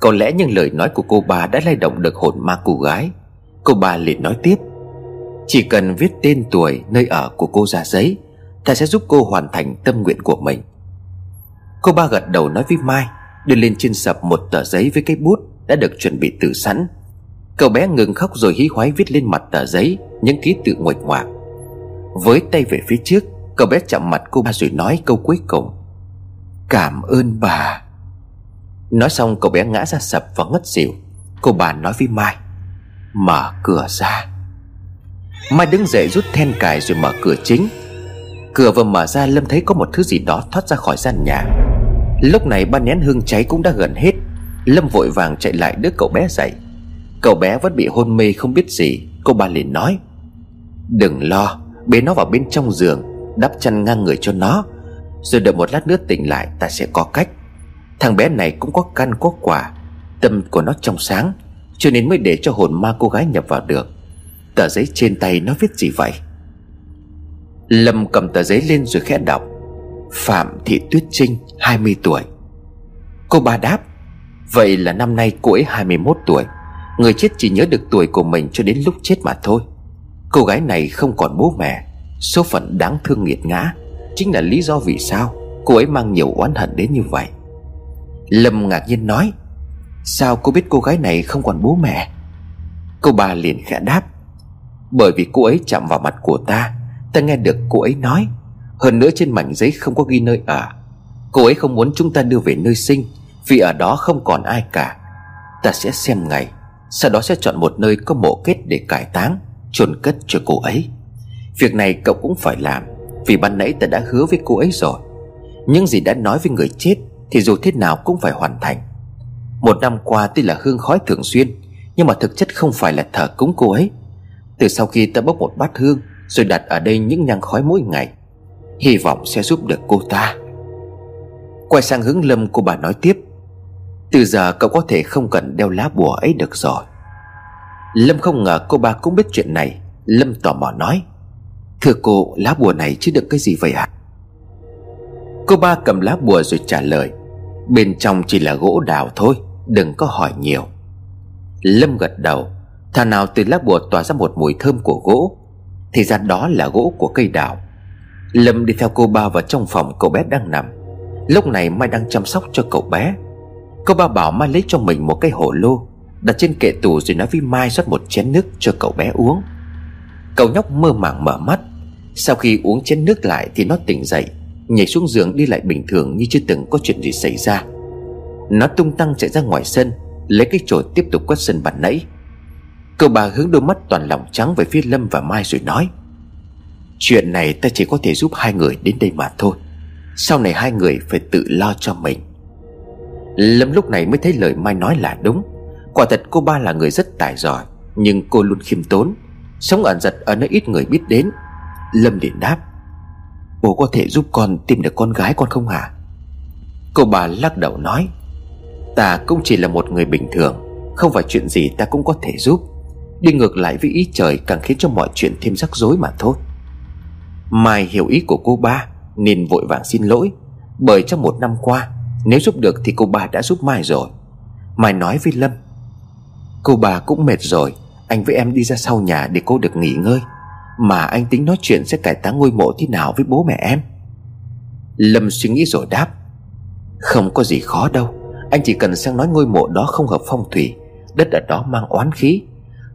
Có lẽ những lời nói của cô ba đã lay động được hồn ma cô gái. Cô ba liền nói tiếp, Chỉ cần viết tên tuổi nơi ở của cô ra giấy Thầy sẽ giúp cô hoàn thành tâm nguyện của mình. Cô ba gật đầu nói với Mai, Đưa lên trên sập một tờ giấy với cái bút Đã được chuẩn bị từ sẵn. Cậu bé ngừng khóc rồi hí hoái viết lên mặt tờ giấy, Những ký tự nguệch ngoạc. Với tay về phía trước, Cậu bé chạm mặt cô ba rồi nói câu cuối cùng. Cảm ơn bà. Nói xong, cậu bé ngã ra sập và ngất xỉu. Cô bà nói với Mai, Mở cửa ra. Mai đứng dậy rút then cài rồi mở cửa chính. Cửa vừa mở ra, Lâm thấy có một thứ gì đó thoát ra khỏi gian nhà. Lúc này ba nén hương cháy cũng đã gần hết. Lâm vội vàng chạy lại đứa cậu bé dậy. Cậu bé vẫn bị hôn mê không biết gì. Cô ba liền nói, Đừng lo, Bế nó vào bên trong giường, Đắp chăn ngang người cho nó. Rồi đợi một lát nữa tỉnh lại, ta sẽ có cách. Thằng bé này cũng có căn có quả, Tâm của nó trong sáng, Cho nên mới để cho hồn ma cô gái nhập vào được. Tờ giấy trên tay nó viết gì vậy? Lâm cầm tờ giấy lên rồi khẽ đọc. Phạm Thị Tuyết Trinh 20 tuổi. Cô ba đáp, Vậy là năm nay cô ấy 21 tuổi. Người chết chỉ nhớ được tuổi của mình cho đến lúc chết mà thôi. Cô gái này không còn bố mẹ, Số phận đáng thương nghiệt ngã, Chính là lý do vì sao Cô ấy mang nhiều oán hận đến như vậy. Lâm ngạc nhiên nói, Sao cô biết cô gái này không còn bố mẹ? Cô ba liền khẽ đáp, Bởi vì cô ấy chạm vào mặt của ta Ta nghe được cô ấy nói. Hơn nữa trên mảnh giấy không có ghi nơi ở. Cô ấy không muốn chúng ta đưa về nơi sinh, Vì ở đó không còn ai cả. Ta sẽ xem ngày, Sau đó sẽ chọn một nơi có mộ kết để cải táng, chôn cất cho cô ấy. Việc này cậu cũng phải làm, Vì ban nãy ta đã hứa với cô ấy rồi. Những gì đã nói với người chết Thì dù thế nào cũng phải hoàn thành. Một năm qua tuy là hương khói thường xuyên, Nhưng mà thực chất không phải là thờ cúng cô ấy. Từ sau khi ta bốc một bát hương rồi đặt ở đây những nhang khói mỗi ngày. Hy vọng sẽ giúp được cô ta. Quay sang hướng Lâm, cô bà nói tiếp. Từ giờ cậu có thể không cần đeo lá bùa ấy được rồi. Lâm không ngờ cô ba cũng biết chuyện này. Lâm tò mò nói. Thưa cô, lá bùa này chứ đựng cái gì vậy ạ? Cô ba cầm lá bùa rồi trả lời. Bên trong chỉ là gỗ đào thôi, Đừng có hỏi nhiều. Lâm gật đầu. Thà nào từ lá bùa tỏa ra một mùi thơm của gỗ thì ra đó là gỗ của cây đào. Lâm đi theo cô ba vào trong phòng cậu bé đang nằm. Lúc này Mai đang chăm sóc cho cậu bé. Cô ba bảo Mai lấy cho mình một cái hổ lô, Đặt trên kệ tủ rồi nói với Mai rót một chén nước cho cậu bé uống. Cậu nhóc mơ màng mở mắt. Sau khi uống chén nước lại thì nó tỉnh dậy, Nhảy xuống giường đi lại bình thường như chưa từng có chuyện gì xảy ra. Nó tung tăng chạy ra ngoài sân, Lấy cái chổi tiếp tục quét sân bàn nãy. Cậu bà hướng đôi mắt toàn lòng trắng về phía Lâm và Mai rồi nói, Chuyện này ta chỉ có thể giúp hai người đến đây mà thôi. Sau này hai người phải tự lo cho mình. Lâm lúc này mới thấy lời Mai nói là đúng. Quả thật cô ba là người rất tài giỏi, Nhưng cô luôn khiêm tốn. Sống ẩn giật ở nơi ít người biết đến. Lâm liền đáp Bố có thể giúp con tìm được con gái con không hả? Cô bà lắc đầu nói, Ta cũng chỉ là một người bình thường, Không phải chuyện gì ta cũng có thể giúp. Đi ngược lại với ý trời Càng khiến cho mọi chuyện thêm rắc rối mà thôi. Mai hiểu ý của cô ba, Nên vội vàng xin lỗi. Bởi trong một năm qua, Nếu giúp được thì cô ba đã giúp Mai rồi. Mai nói với Lâm, Cô bà cũng mệt rồi, Anh với em đi ra sau nhà để cô được nghỉ ngơi. Mà anh tính nói chuyện sẽ cải táng ngôi mộ thế nào với bố mẹ em? Lâm suy nghĩ rồi đáp, Không có gì khó đâu. Anh chỉ cần sang nói ngôi mộ đó không hợp phong thủy, Đất ở đó mang oán khí.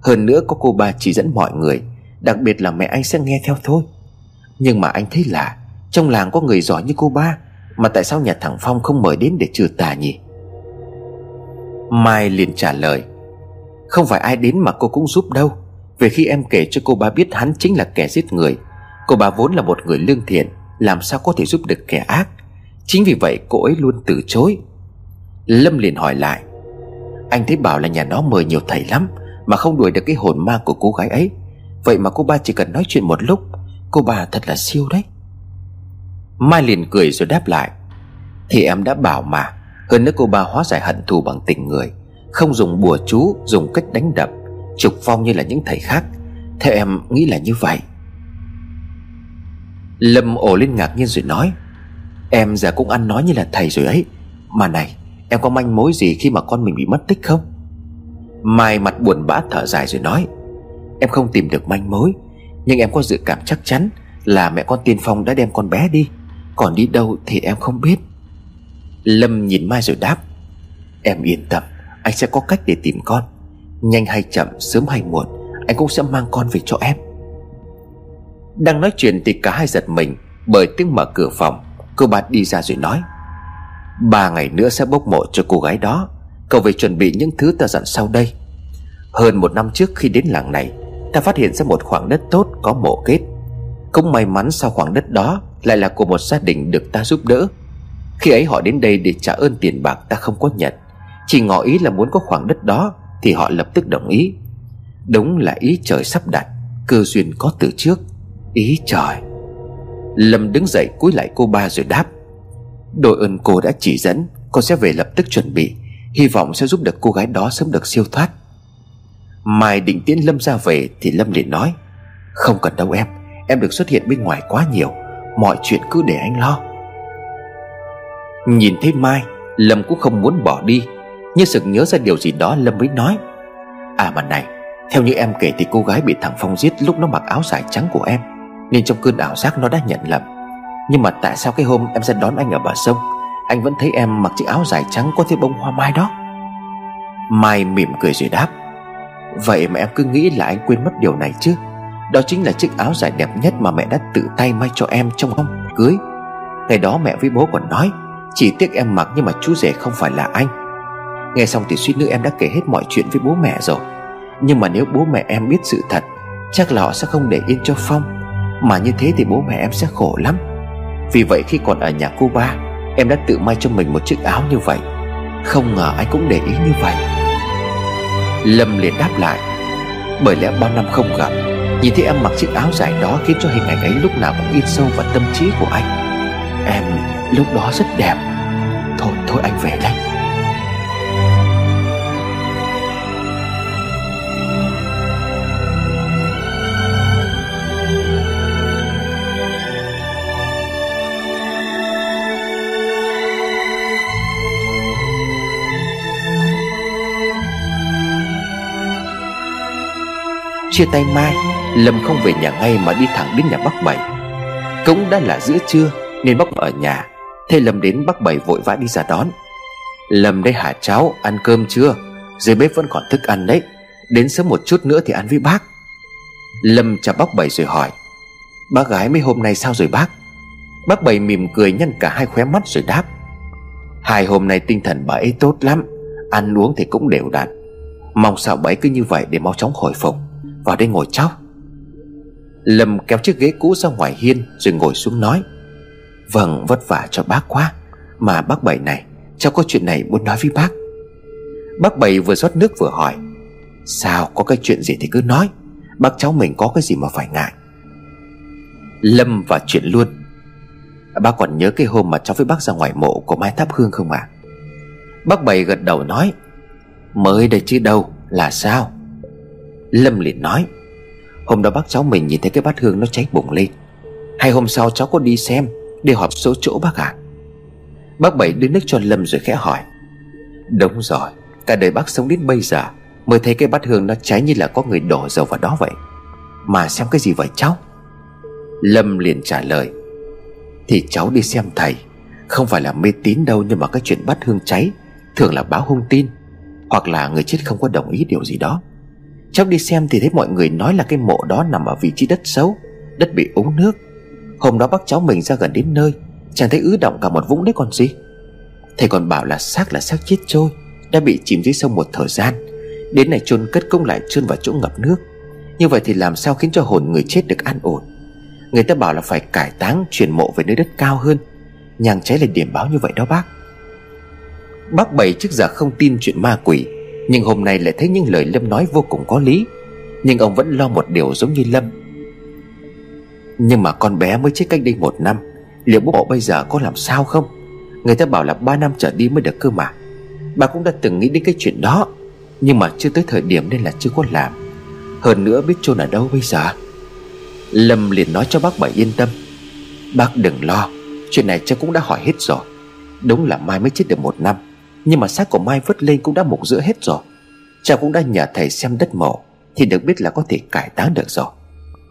Hơn nữa có cô ba chỉ dẫn mọi người, Đặc biệt là mẹ anh sẽ nghe theo thôi. Nhưng mà anh thấy lạ, Trong làng có người giỏi như cô ba, Mà tại sao nhà thằng Phong không mời đến để trừ tà nhỉ? Mai liền trả lời, không phải ai đến mà cô cũng giúp đâu. Về khi em kể cho cô ba biết hắn chính là kẻ giết người, Cô ba vốn là một người lương thiện, Làm sao có thể giúp được kẻ ác? Chính vì vậy cô ấy luôn từ chối. Lâm liền hỏi lại, Anh thấy bảo là nhà nó mời nhiều thầy lắm mà không đuổi được cái hồn ma của cô gái ấy. Vậy mà cô ba chỉ cần nói chuyện một lúc, Cô bà thật là siêu đấy. Mai liền cười rồi đáp lại. Thì em đã bảo mà, Hơn nữa cô ba hóa giải hận thù bằng tình người, không dùng bùa chú, Dùng cách đánh đập, Trục phong như là những thầy khác. Theo em nghĩ là như vậy. Lâm ổ lên ngạc nhiên rồi nói, Em giờ cũng ăn nói như là thầy rồi ấy. Mà này, Em có manh mối gì khi mà con mình bị mất tích không? Mai mặt buồn bã thở dài rồi nói, Em không tìm được manh mối, Nhưng em có dự cảm chắc chắn Là mẹ con Tiên Phong đã đem con bé đi. Còn đi đâu thì em không biết. Lâm nhìn Mai rồi đáp, Em yên tâm, Anh sẽ có cách để tìm con. Nhanh hay chậm, sớm hay muộn, Anh cũng sẽ mang con về cho em. Đang nói chuyện thì cả hai giật mình Bởi tiếng mở cửa phòng, Cô bà đi ra rồi nói, Ba ngày nữa sẽ bốc mộ cho cô gái đó. Cậu về chuẩn bị những thứ ta dặn sau đây. Hơn một năm trước khi đến làng này, Ta phát hiện ra một khoảng đất tốt có mộ kết. Cũng may mắn sau khoảng đất đó Lại là của một gia đình được ta giúp đỡ. Khi ấy họ đến đây để trả ơn tiền bạc ta không có nhận. Chỉ ngỏ ý là muốn có khoảng đất đó, Thì họ lập tức đồng ý. Đúng là ý trời sắp đặt, Cơ duyên có từ trước, Ý trời. Lâm đứng dậy cúi lại cô ba rồi đáp, Đội ơn cô đã chỉ dẫn Con sẽ về lập tức chuẩn bị. Hy vọng sẽ giúp được cô gái đó sớm được siêu thoát. Mai định tiễn Lâm ra về Thì Lâm liền nói, Không cần đâu em Em được xuất hiện bên ngoài quá nhiều, Mọi chuyện cứ để anh lo. Nhìn thấy Mai, Lâm cũng không muốn bỏ đi Nhưng sực nhớ ra điều gì đó Lâm mới nói À mà này, Theo như em kể thì cô gái bị thằng Phong giết Lúc nó mặc áo dài trắng của em, Nên trong cơn ảo giác nó đã nhận lầm. Nhưng mà tại sao cái hôm em sẽ đón anh ở bờ sông anh vẫn thấy em mặc chiếc áo dài trắng Có thêm bông hoa mai đó. Mai mỉm cười rồi đáp, Vậy mà em cứ nghĩ là anh quên mất điều này chứ. Đó chính là chiếc áo dài đẹp nhất Mà mẹ đã tự tay may cho em trong hôm cưới. Ngày đó mẹ với bố còn nói, Chỉ tiếc em mặc nhưng mà chú rể không phải là anh. Nghe xong thì suýt nữa em đã kể hết mọi chuyện với bố mẹ rồi. Nhưng mà nếu bố mẹ em biết sự thật, Chắc là họ sẽ không để yên cho Phong. Mà như thế thì bố mẹ em sẽ khổ lắm. Vì vậy khi còn ở nhà cô ba Em đã tự may cho mình một chiếc áo như vậy. Không ngờ anh cũng để ý như vậy. Lâm liền đáp lại. Bởi lẽ bao năm không gặp, Nhìn thấy em mặc chiếc áo dài đó Khiến cho hình ảnh ấy lúc nào cũng in sâu vào tâm trí của anh. Em lúc đó rất đẹp. Thôi thôi anh về đây. Chia tay Mai, Lâm không về nhà ngay mà đi thẳng đến nhà bác Bảy. Cũng đã là giữa trưa, Nên bác ở nhà. Thế Lâm đến bác Bảy vội vã đi ra đón. Lâm đây hả cháu Ăn cơm chưa Dưới bếp vẫn còn thức ăn đấy. Đến sớm một chút nữa thì ăn với bác. Lâm chào bác Bảy rồi hỏi, Bác gái mấy hôm nay sao rồi bác? Bác Bảy mỉm cười nhăn cả hai khóe mắt rồi đáp, Hai hôm nay tinh thần bà ấy tốt lắm, Ăn uống thì cũng đều đặn. Mong sao bà ấy cứ như vậy để mau chóng hồi phục vào đây ngồi cháu Lâm kéo chiếc ghế cũ ra ngoài hiên Rồi ngồi xuống nói. Vâng vất vả cho bác quá, Mà bác Bảy này, Cháu có chuyện này muốn nói với bác. Bác Bảy vừa rót nước vừa hỏi. Sao có cái chuyện gì thì cứ nói, Bác cháu mình có cái gì mà phải ngại. Lâm và chuyện luôn. Bác còn nhớ cái hôm mà cháu với bác ra ngoài mộ của Mai tháp Hương không ạ? À? Bác Bảy gật đầu nói. Mới đây chứ đâu, Là sao? Lâm liền nói, Hôm đó bác cháu mình nhìn thấy cái bát hương nó cháy bùng lên. Hay hôm sau cháu có đi xem, Để họp số chỗ bác à Bác Bảy đưa nước cho Lâm rồi khẽ hỏi, Đúng rồi, Cả đời bác sống đến bây giờ Mới thấy cái bát hương nó cháy như là có người đổ dầu vào đó vậy. Mà xem cái gì vậy cháu? Lâm liền trả lời, Thì cháu đi xem thầy, Không phải là mê tín đâu Nhưng mà cái chuyện bát hương cháy Thường là báo hung tin, Hoặc là người chết không có đồng ý điều gì đó. Cháu đi xem thì thấy mọi người nói là cái mộ đó nằm ở vị trí đất xấu, Đất bị úng nước. Hôm đó bác cháu mình ra gần đến nơi Chẳng thấy ứ động cả một vũng đấy còn gì. Thầy còn bảo là xác là xác chết trôi, Đã bị chìm dưới sông một thời gian. Đến này chôn cất cũng lại chôn vào chỗ ngập nước. Như vậy thì làm sao khiến cho hồn người chết được an ổn? Người ta bảo là phải cải táng, Chuyển mộ về nơi đất cao hơn. Nhàng cháy là điểm báo như vậy đó bác. Bác Bảy trước giờ không tin chuyện ma quỷ nhưng hôm nay lại thấy những lời Lâm nói vô cùng có lý. Nhưng ông vẫn lo một điều giống như Lâm. Nhưng mà con bé mới chết cách đây một năm, Liệu bố bộ bây giờ có làm sao không? Người ta bảo là ba năm trở đi mới được cơ mà. Bà cũng đã từng nghĩ đến cái chuyện đó, Nhưng mà chưa tới thời điểm nên là chưa có làm. Hơn nữa biết chôn ở đâu bây giờ? Lâm liền nói cho bác Bảy yên tâm. Bác đừng lo, Chuyện này cháu cũng đã hỏi hết rồi. Đúng là mai mới chết được một năm. Nhưng mà xác của Mai vứt lên cũng đã mục giữa hết rồi. Cha cũng đã nhờ thầy xem đất mộ, Thì được biết là có thể cải táng được rồi.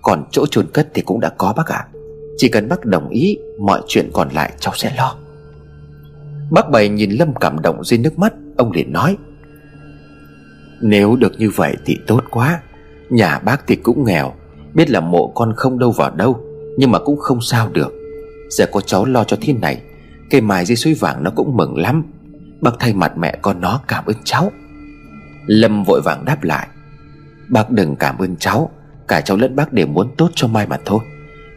Còn chỗ chôn cất thì cũng đã có bác ạ. À. Chỉ cần bác đồng ý, Mọi chuyện còn lại cháu sẽ lo. Bác Bảy nhìn Lâm cảm động dưới nước mắt, Ông liền nói, Nếu được như vậy thì tốt quá. Nhà bác thì cũng nghèo, Biết là mộ con không đâu vào đâu, Nhưng mà cũng không sao được. Giờ có cháu lo cho thiên này, Cây mài dưới suối vàng nó cũng mừng lắm. Bác thay mặt mẹ con nó cảm ơn cháu. Lâm vội vàng đáp lại. Bác đừng cảm ơn cháu, Cả cháu lẫn bác đều muốn tốt cho Mai mà thôi.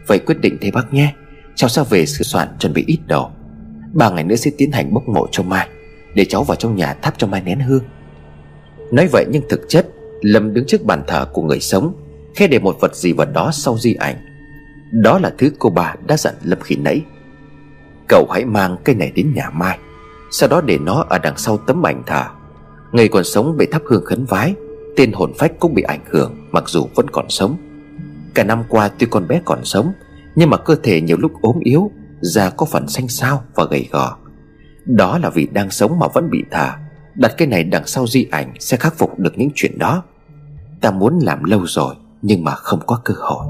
Vậy quyết định thế bác nhé, Cháu sẽ về sửa soạn chuẩn bị ít đồ. Ba ngày nữa sẽ tiến hành bốc mộ cho Mai, Để cháu vào trong nhà thắp cho Mai nén hương. Nói vậy nhưng thực chất, Lâm đứng trước bàn thờ của người sống Khe để một vật gì vào đó sau di ảnh. Đó là thứ cô bà đã dặn Lâm khi nãy. Cậu hãy mang cây này đến nhà Mai. Sau đó để nó ở đằng sau tấm ảnh thờ Người còn sống bị thắp hương khấn vái Tên hồn phách cũng bị ảnh hưởng, Mặc dù vẫn còn sống. Cả năm qua tuy con bé còn sống, Nhưng mà cơ thể nhiều lúc ốm yếu, Da có phần xanh xao và gầy gò. Đó là vì đang sống mà vẫn bị thả. Đặt cái này đằng sau di ảnh Sẽ khắc phục được những chuyện đó. Ta muốn làm lâu rồi, Nhưng mà không có cơ hội.